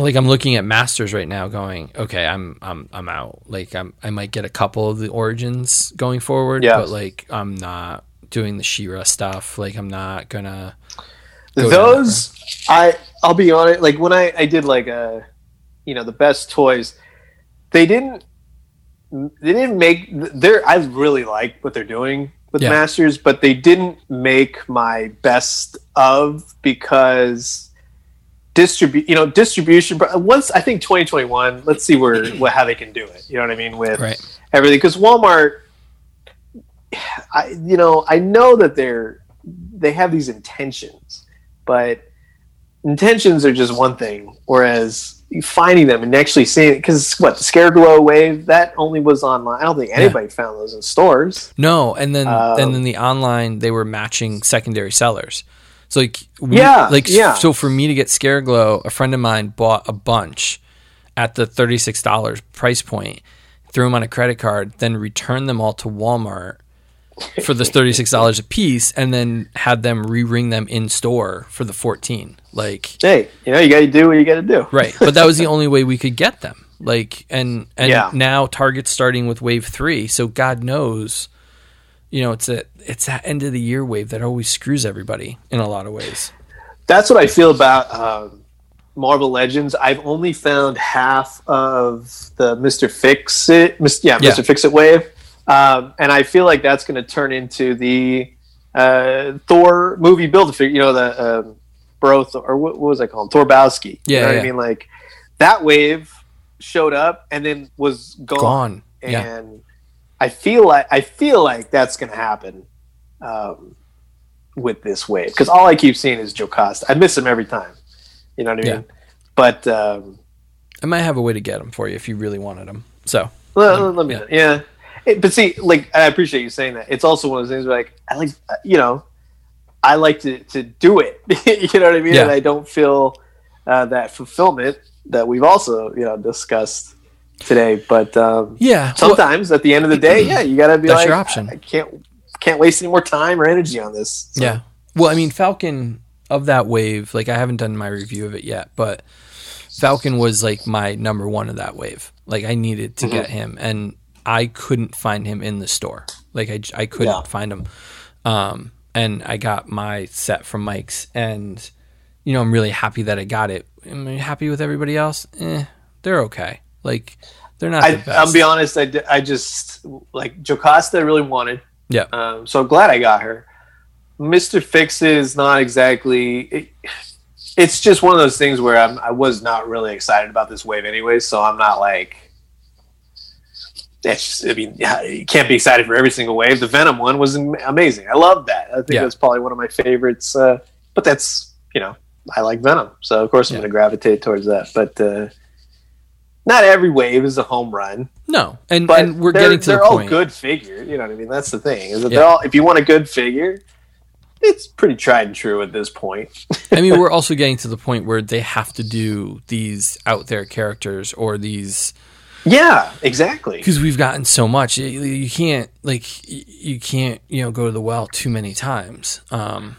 like I'm looking at Masters right now going, okay, I'm I'm I'm out. Like I'm I might get a couple of the origins going forward, Yeah. but like I'm not doing the She-Ra stuff. Like I'm not gonna go those I I'll be honest. Like when I I did like a you know the best toys. They didn't. They didn't make. They're. I really like what they're doing with Yeah. Masters, but they didn't make my best of because distribute. You know, distribution. but Once I think 2021. Let's see where what how they can do it. You know what I mean with Right. everything because Walmart. I you know I know that they're they have these intentions, but intentions are just one thing, whereas finding them and actually seeing because what the Scareglow wave that only was online. I don't think anybody found those in stores. No, and then Um, and then the online they were matching secondary sellers. So like we, Yeah, like yeah. so for me to get Scareglow, a friend of mine bought a bunch at the thirty six dollars price point, threw them on a credit card, then returned them all to Walmart for the thirty six dollars a piece, and then had them re ring them in store for the fourteen. Like Hey, you know you got to do what you got to do. right, but that was the only way we could get them. Like and and Yeah. now Target's starting with wave three, so God knows you know, it's a it's that end of the year wave that always screws everybody in a lot of ways. That's what I feel about um, Marvel Legends. I've only found half of the Mister Fix It, yeah, Yeah. Mister Fix It wave, um, and I feel like that's going to turn into the uh, Thor movie build a figure. You know, the um, Bro Thor, or what, what was I called? Thorbowski. Yeah, you know yeah. I mean. Like that wave showed up and then was gone. Gone. and Yeah. I feel like I feel like that's going to happen um, with this wave because all I keep seeing is Jocasta. I miss him every time. You know what I Yeah. mean? But um, I might have a way to get him for you if you really wanted him. So let, let me Yeah. Yeah. It- but see, like I appreciate you saying that. It's also one of those things where, like I like uh, you know, I like to to do it. you know what I mean? Yeah. And I don't feel uh, that fulfillment that we've also you know discussed today. But um, yeah, well, sometimes at the end of the day, yeah, you gotta be That's like, your option. I can't can't waste any more time or energy on this. So, yeah. Well, I mean, Falcon of that wave, like I haven't done my review of it yet, but Falcon was like my number one of that wave. Like I needed to Mm-hmm. get him, and I couldn't find him in the store. Like I, I couldn't Yeah. find him. Um, and I got my set from Mike's, and you know I'm really happy that I got it. Am I happy with everybody else? Eh, they're okay. Like they're not I, the. I'll be honest. I, I just like Jocasta. Really wanted, yeah, um, so I'm glad I got her. Mister Fix is not exactly. It, it's just one of those things where I'm, I was not really excited about this wave anyway. So I'm not like. It's just, I mean, you can't be excited for every single wave. The Venom one was amazing. I love that. I think Yeah. that's probably one of my favorites. Uh, but that's you know, I like Venom, so of course I'm Yeah. going to gravitate towards that. But uh, not every wave is a home run. no, and But and we're getting to they're the all point. good figure. You know what I mean? That's the thing. Is that Yeah. they're all if you want a good figure, it's pretty tried and true at this point. I mean, we're also getting to the point where they have to do these out there characters or these Yeah, exactly. because we've gotten so much. You, you can't like you can't you know go to the well too many times. Um,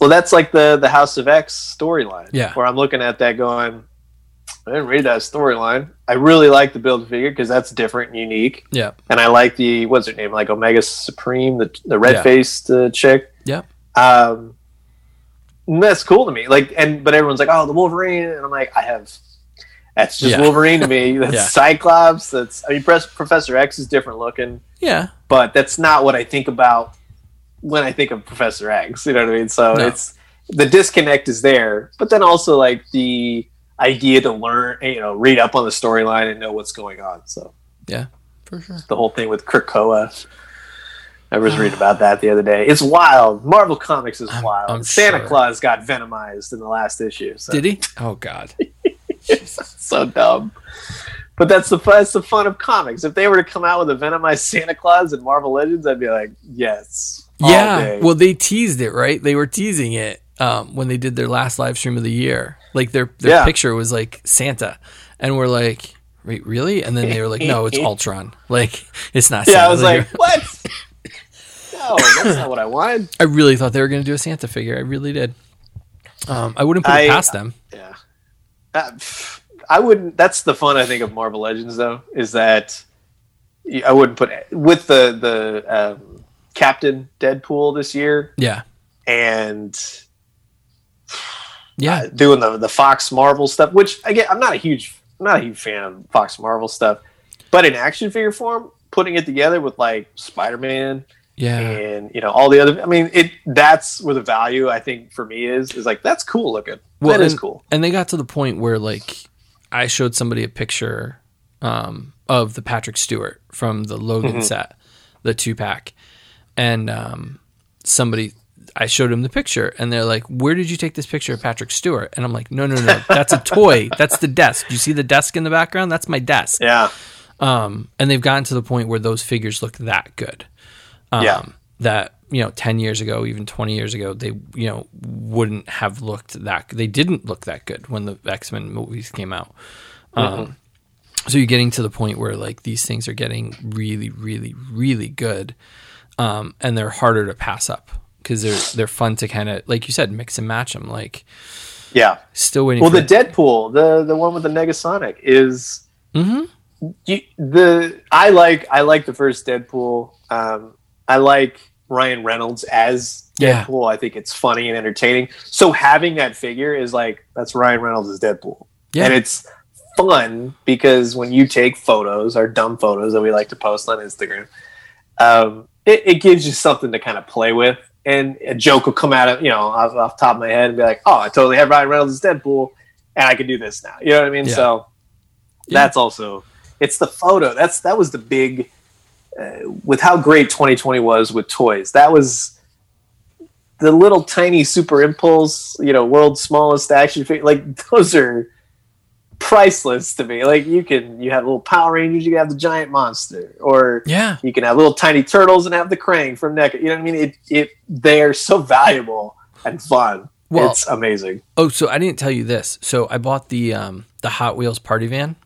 Well, that's like the the House of X storyline. Yeah. where I'm looking at that going. I didn't read that storyline. I really like the build figure because that's different and unique, yeah, and I like the what's her name, like Omega Supreme, the the red Yeah. faced uh, chick. yeah, um that's cool to me like and but everyone's like oh the wolverine and i'm like i have that's just Yeah. wolverine to me that's Yeah. cyclops that's i mean professor x is different looking yeah. but that's not what i think about when i think of professor x you know what i mean so No. it's the disconnect is there but then also like the idea to learn you know read up on the storyline and know what's going on so yeah, For sure. the whole thing with Krakoa. I was reading about that the other day. It's wild. Marvel Comics is I'm- wild. I'm Santa sure. Claus got venomized in the last issue. So Did he? Oh God. so dumb. But that's the that's the fun of comics. If they were to come out with a venomized Santa Claus in Marvel Legends, I'd be like, yes. yeah. Well, they teased it, right? They were teasing it um, when they did their last live stream of the year. Like their their Yeah. picture was like Santa, and we're like, wait, really? And then they were like, no, it's Ultron. Like it's not. yeah, I was like, what? no, that's not what I wanted. I really thought they were going to do a Santa figure. I really did. Um, I wouldn't put I- it past them. Yeah. Uh, I wouldn't. That's the fun I think of Marvel Legends, though, is that I wouldn't put with the the um, Captain Deadpool this year Yeah. and Yeah. uh, doing the the Fox Marvel stuff. Which again, I'm not a huge I'm not a huge fan of Fox Marvel stuff, but in action figure form, putting it together with like Spider Man Yeah. and you know all the other. I mean, it that's where the value I think for me is is like that's cool looking. Well, that is and, cool. And they got to the point where like I showed somebody a picture um, of the Patrick Stewart from the Logan Mm-hmm. set, the two pack, and um, somebody I showed him the picture, and they're like, "Where did you take this picture of Patrick Stewart?" And I'm like, "No, no, no, that's a toy. That's the desk. Do you see the desk in the background? That's my desk." Yeah, Um, and they've gotten to the point where those figures look that good. Um, Yeah. That you know, ten years ago, even twenty years ago, they you know wouldn't have looked that. They didn't look that good when the X Men movies came out. Um, so you're getting to the point where like these things are getting really, really, really good, um, and they're harder to pass up because they're they're fun to kind of like you said mix and match them. Like yeah. still waiting. Well, for the Deadpool, the the one with the Negasonic, is Mhm. you, the I like I like the first Deadpool. Um, I like Ryan Reynolds as Yeah. Deadpool. I think it's funny and entertaining. So having that figure is like that's Ryan Reynolds as Deadpool, Yeah. and it's fun because when you take photos, our dumb photos that we like to post on Instagram, um, it, it gives you something to kind of play with. And a joke will come out of you know off, off the top of my head and be like, "Oh, I totally have Ryan Reynolds as Deadpool, and I can do this now." You know what I mean? Yeah. So Yeah. that's also it's the photo. That's that was the big uh, with how great 2020 was with toys. That was the little tiny Super Impulse, you know, world's smallest action figure. Like those are priceless to me. Like you can you have little Power Rangers, you can have the giant monster, or yeah, you can have little tiny turtles and have the Krang from NECA. You know what I mean? It it they are so valuable and fun. Well- it's amazing. Oh, so I didn't tell you this. So I bought the um the Hot Wheels party van,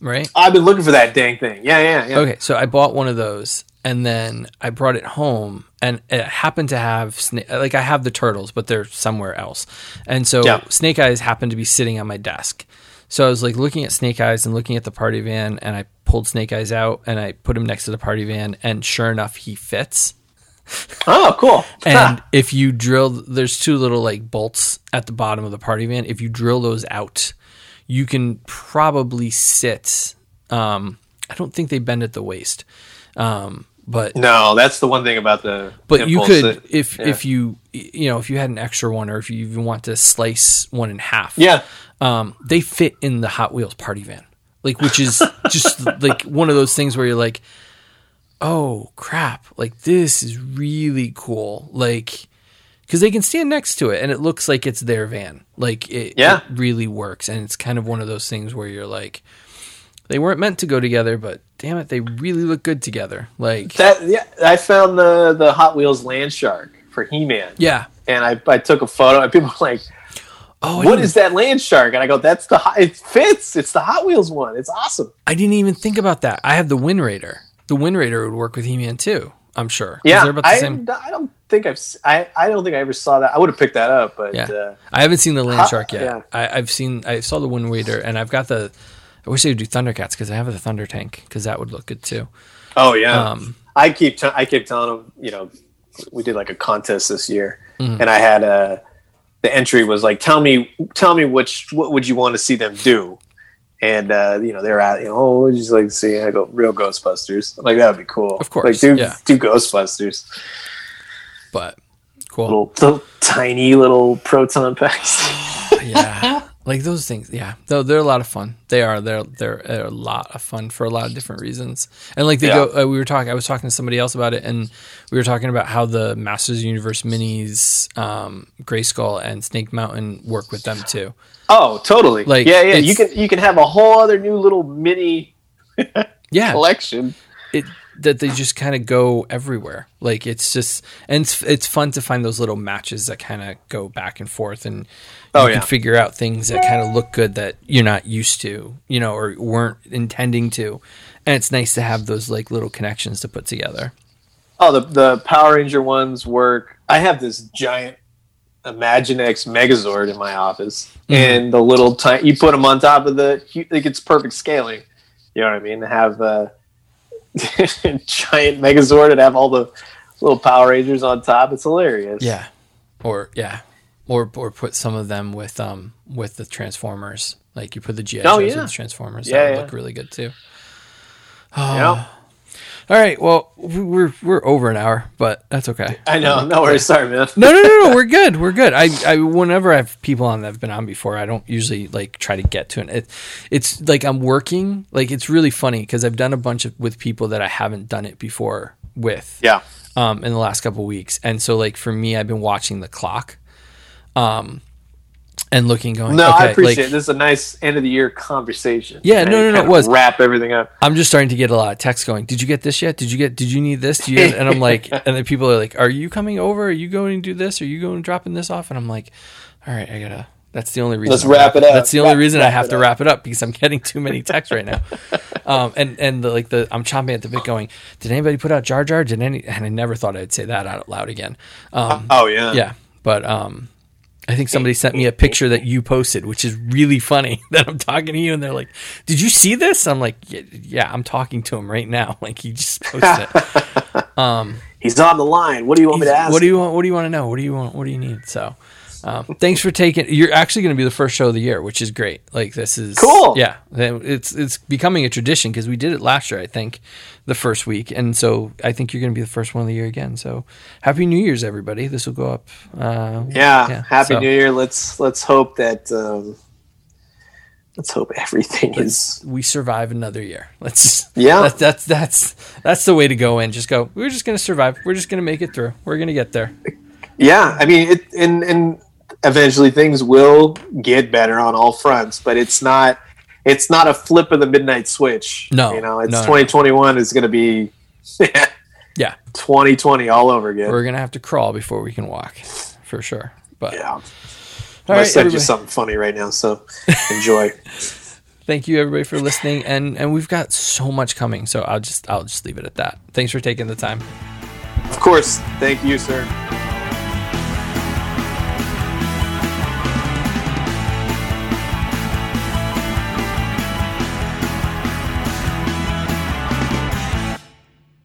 right? I've been looking for that dang thing. Yeah, yeah, yeah. Okay, so I bought one of those and then I brought it home and it happened to have sna- like I have the turtles, but they're somewhere else. And so Yeah. Snake Eyes happened to be sitting on my desk. So I was like looking at Snake Eyes and looking at the party van and I pulled Snake Eyes out and I put him next to the party van and sure enough he fits. Oh, cool. And if you drill, there's two little like bolts at the bottom of the party van. If you drill those out, you can probably sit. Um, I don't think they bend at the waist, um, but no, that's the one thing about the. but you could that- if yeah. if you you know if you had an extra one or if you even want to slice one in half. yeah, um, they fit in the Hot Wheels party van, like which is just like one of those things where you're like, oh crap, like this is really cool, like because they can stand next to it and it looks like it's their van, like it, Yeah. it really works, and it's kind of one of those things where you're like, they weren't meant to go together, but damn it, they really look good together, like that. Yeah, I found the the Hot Wheels Land Shark for He Man, yeah. and I I took a photo, and people were like, Oh, "What is that Land Shark?" And I go, "That's the Hot- it fits. It's the Hot Wheels one. It's awesome." I didn't even think about that. I have the Wind Raider. The Wind Raider would work with He-Man too. I'm sure. Yeah, the I, same. I don't think I've I, I don't think I ever saw that. I would have picked that up, but Yeah. uh, I haven't seen the Land Shark yet. yeah. I, I've seen. I saw the Wind Raider, and I've got the. I wish they would do Thundercats because I have the Thunder Tank because that would look good too. oh yeah, Um, I keep t- I keep telling them, you know, we did like a contest this year, Mhm. and I had a the entry was like, tell me, tell me which what would you want to see them do, and uh, you know they're at you know oh just like see? I go real Ghostbusters. I'm like that would be cool. Of course, like do yeah. do Ghostbusters. but cool. Little, little tiny little proton packs. yeah, like those things. Yeah, though they're a lot of fun. They are. They're they're a lot of fun for a lot of different reasons. And like they Yeah. go. Uh, we were talking. I was talking to somebody else about it, and we were talking about how the Masters of Universe minis, um, Grayskull and Snake Mountain work with them too. oh, totally. Like, yeah, yeah. You can you can have a whole other new little mini Yeah, collection. it that they just kind of go everywhere. Like it's just and it's, it's fun to find those little matches that kind of go back and forth and you Oh, can figure out things that kind of look good that you're not used to, you know, or weren't intending to. And it's nice to have those like little connections to put together. Oh, the the Power Ranger ones work. I have this giant Imaginext Megazord in my office, Mhm. and the little tiny you put them on top of the like it's perfect scaling. You know what I mean? To have a giant Megazord and have all the little Power Rangers on top. It's hilarious. Yeah. Or yeah. Or or put some of them with um with the Transformers Like you put the GI Oh, Joes yeah. in the Transformers. Yeah, that would yeah. look really good too. Oh, Yeah. All right. Well, we're we're over an hour, but that's okay. I know. No worries. Sorry, man. No, no, no, no. We're good. We're good. I, I, whenever I have people on that have been on before, I don't usually like try to get to it. it it's like I'm working. Like it's really funny because I've done a bunch of with people that I haven't done it before with. Yeah. Um, in the last couple weeks, and so like for me, I've been watching the clock, um, and looking, going. No, okay, I appreciate like, it. This is a nice end of the year conversation. Yeah, no, no, no, it was. wrap everything up. I'm just starting to get a lot of texts going. Did you get this yet? Did you get? Did you need this? You? And I'm like, and then people are like, "Are you coming over? Are you going to do this? Are you going to dropping this off?" And I'm like, "All right, I gotta." That's the only reason. Let's I'm wrap it up. That's the only Wrap- reason I have to wrap it up because I'm getting too many texts right now. Um, and and the, like the I'm chomping at the bit, going, "Did anybody put out Jar Jar? Did any?" And I never thought I'd say that out loud again. Um, Oh yeah. yeah, but um, I think somebody sent me a picture that you posted, which is really funny. That I'm talking to you, and they're like, "Did you see this?" I'm like, "Yeah, I'm talking to him right now. Like he just posted it. He's on the line. What do you want me to ask? what do you want? What do you want to know? What do you want? What do you need? So, um, thanks for taking. You're actually going to be the first show of the year, which is great. Like this is Cool. Yeah, it's it's becoming a tradition because we did it last year, I think, the first week, and so I think you're going to be the first one of the year again. So, happy New Year's, everybody! This will go up. Uh, yeah. Yeah, Happy so- New Year. Let's let's hope that um, let's hope everything is we survive another year. Let's Yeah. That's that's that's that's the way to go in. Just go. We're just gonna survive. We're just gonna make it through. We're gonna get there. Yeah, I mean, it, and and eventually things will get better on all fronts, but it's not it's not a flip of the midnight switch. No, you know, it's no, no. 2021 is going to be Yeah, 2020 all over again. we're gonna have to crawl before we can walk, for sure. But yeah, all I right, sent you something funny right now, so enjoy. thank you everybody for listening, and and we've got so much coming. So I'll just I'll just leave it at that. Thanks for taking the time. of course, thank you, sir.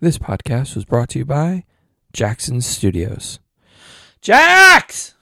This podcast was brought to you by Jackson Studios. Jax.